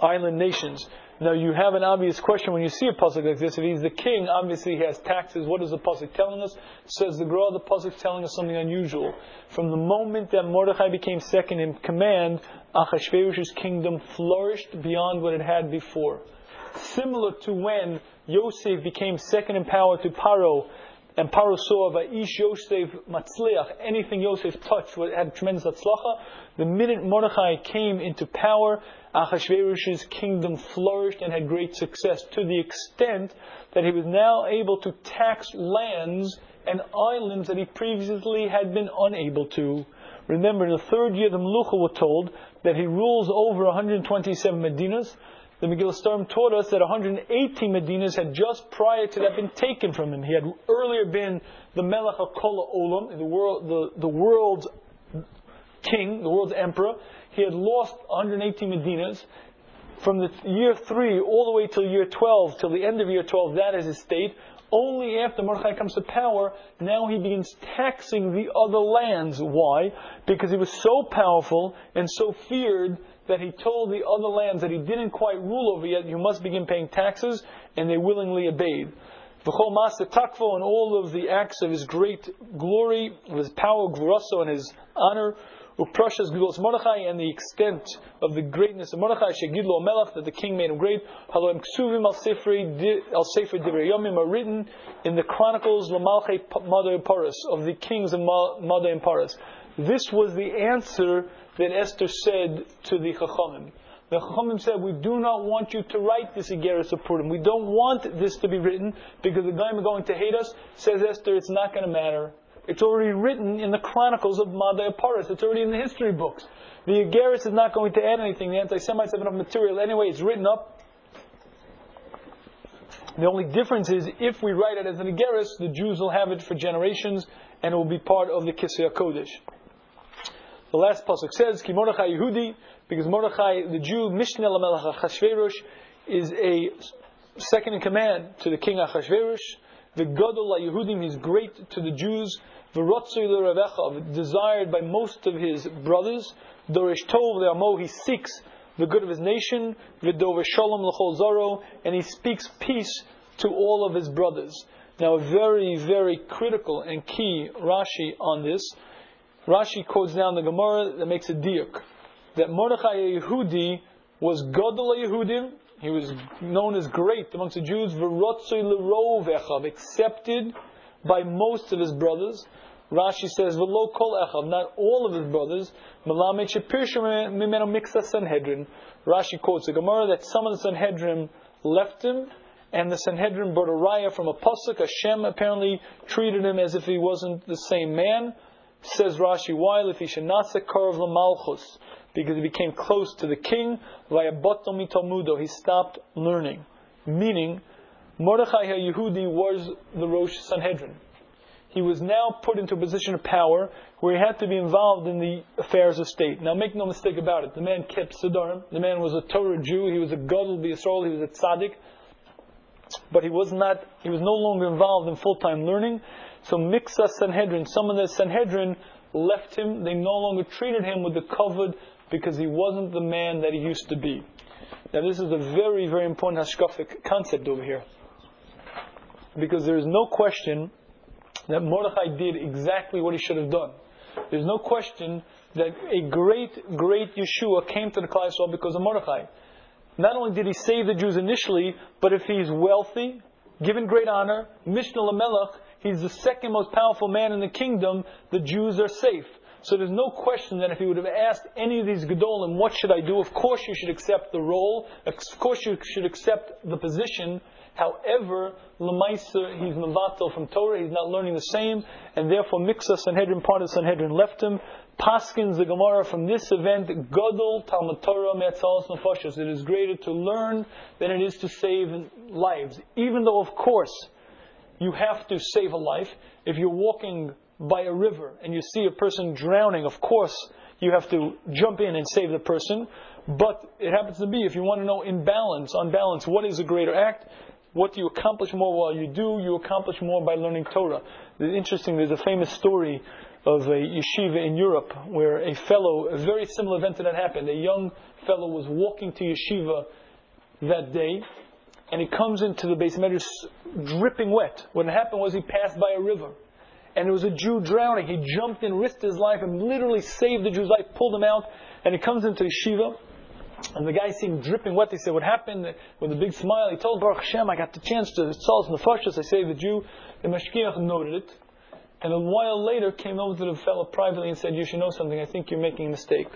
island nations. Now you have an obvious question when you see a pasuk like this. If he's the king, obviously he has taxes. What is the pasuk telling us? Says the Gra, the pasuk telling us something unusual. From the moment that Mordechai became second in command, Achashverosh's kingdom flourished beyond what it had before. Similar to when Yosef became second in power to Paro, and Paro saw that Ish Yosef Matzliach, anything Yosef touched had tremendous atzlacha. The minute Mordechai came into power, Achashverosh's kingdom flourished and had great success to the extent that he was now able to tax lands and islands that he previously had been unable to. Remember, in the third year, the Melucha were told that he rules over 127 Medinas. The Megillah Storm taught us that 118 Medinas had just prior to that been taken from him. He had earlier been the Melech of Kol Olam, the world, the, the world's king, the world's emperor. He had lost 118 Medinas. From the year 3 all the way till year 12, till the end of year 12, that is his state. Only after Mordechai comes to power, now he begins taxing the other lands. Why? Because he was so powerful and so feared that he told the other lands that he didn't quite rule over yet, you must begin paying taxes, and they willingly obeyed. V'chol Master Takvo and all of the acts of his great glory, of his power, Gvuraso, and his honor, Uprashas Gvulos Mordechai, and the extent of the greatness of Mordechai, Shegidlo Melech, that the king made him great. Haloim Ksuvim al al Sefer Divrei Yomim are written in the Chronicles Lamalche Mother Paris of the kings of Mother and. This was the answer that Esther said to the Chachamim. The Chachamim said, we do not want you to write this Igeris of Purim. We don't want this to be written because the guy are going to hate us. Says Esther, it's not going to matter. It's already written in the chronicles of Madai Paras. It's already in the history books. The Igeris is not going to add anything. The anti-Semites have enough material anyway. It's written up. The only difference is if we write it as an Igeris, the Jews will have it for generations and it will be part of the Kisvei Kodesh. The last pasuk says, "Ki Mordechai Yehudi," because Mordechai, the Jew, Mishneh Lamelech Achashverosh, is a second in command to the king Achashverosh. The Gadol Yehudim, he's great to the Jews. V'rotzui l'Ravecha, desired by most of his brothers. Dorish Tov le'amo, he seeks the good of his nation. V'dover Shalom l'chol zaro, and he speaks peace to all of his brothers. Now, a very, very critical and key Rashi on this. Rashi quotes down the Gemara that makes a diuk that Mordechai Yehudi was Gadol Yehudim. He was known as great amongst the Jews. V'rotzoi l'rovechav, accepted by most of his brothers. Rashi says, "V'lo kol echav," not all of his brothers. Melamed shepirshem mimeno Sanhedrin. Rashi quotes the Gemara that some of the Sanhedrin left him, and the Sanhedrin brought a from a pasuk. Hashem apparently treated him as if he wasn't the same man. Says Rashi, why? If he should karv malchus, because he became close to the king. He stopped learning. Meaning, Mordechai Yehudi was the Rosh Sanhedrin. He was now put into a position of power where he had to be involved in the affairs of state. Now, make no mistake about it. The man kept Siddur. The man was a Torah Jew. He was a Gadol B'Yisrael. He was a tzaddik. But he was not. He was no longer involved in full-time learning. So Mixa Sanhedrin, some of the Sanhedrin left him. They no longer treated him with the kavod because he wasn't the man that he used to be. Now this is a very, very important hashkafic concept over here. Because there is no question that Mordechai did exactly what he should have done. There's no question that a great, great Yeshua came to the Klal because of Mordechai. Not only did he save the Jews initially, but if he's wealthy, given great honor, Mishneh Lamelech, He's the second most powerful man in the kingdom. The Jews are safe. So there's no question that if he would have asked any of these Gedolim, what should I do? Of course you should accept the role. Of course you should accept the position. However, Lamaisa, he's Mavatal from Torah, he's not learning the same, and therefore Mixa Sanhedrin, part of Sanhedrin left him. Paskins the Gemara from this event, Godol Talmud Torah Me'atzalas Nefashos. It is greater to learn than it is to save lives. Even though, of course, you have to save a life. If you're walking by a river and you see a person drowning, of course you have to jump in and save the person. But it happens to be, if you want to know in balance, on balance, what is a greater act? What do you accomplish more while you do? You accomplish more by learning Torah. It's interesting, there's a famous story of a yeshiva in Europe where a fellow, a very similar event to that happened. A young fellow was walking to yeshiva that day and he comes into the beis medrash dripping wet. What happened was he passed by a river, and there was a Jew drowning. He jumped in, risked his life, and literally saved the Jew's life, pulled him out, and he comes into yeshiva. And the guy seemed dripping wet. He said, "What happened?" With a big smile, he told Baruch Hashem, "I got the chance to solve the nefashos. I saved the Jew." The mashgiach noted it, and a while later came over to the fellow privately and said, "You should know something. I think you're making a mistake.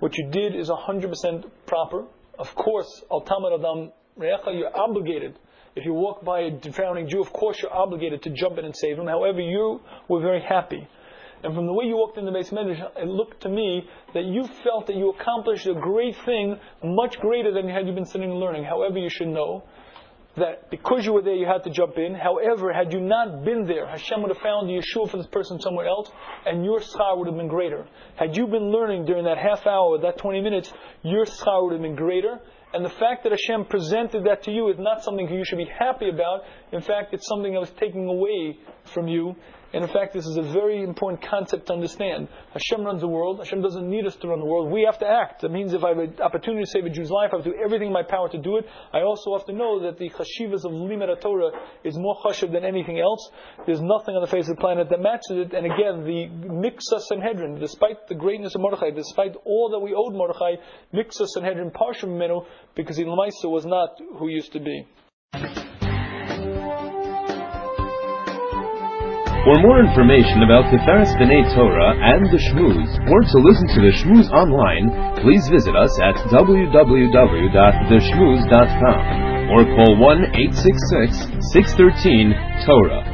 What you did is 100% proper. Of course, al tamar adam you're obligated. If you walk by a drowning Jew, of course you're obligated to jump in and save him. However, you were very happy. And from the way you walked in the base it looked to me that you felt that you accomplished a great thing, much greater than had you been sitting and learning. However, you should know that because you were there, you had to jump in. However, had you not been there, Hashem would have found Yeshua for this person somewhere else, and your schar would have been greater. Had you been learning during that half hour, that 20 minutes, your schar would have been greater. And the fact that Hashem presented that to you is not something you should be happy about. In fact, it's something that was taking away from you and in fact, this is a very important concept to understand. Hashem runs the world. Hashem doesn't need us to run the world. We have to act. That means if I have an opportunity to save a Jew's life, I have to do everything in my power to do it. I also have to know that the chashivas of Limit Torah is more chashiv than anything else. There's nothing on the face of the planet that matches it. And again, the Miksa Sanhedrin, despite the greatness of Mordechai, despite all that we owed Mordechai, Miksa Sanhedrin Parshim Menu, because he was not who he used to be. For more information about Tiferes B'nai Torah and the Shmuz, or to listen to the Shmuz online, please visit us at www.theshmuz.com or call 1 866 613 Torah.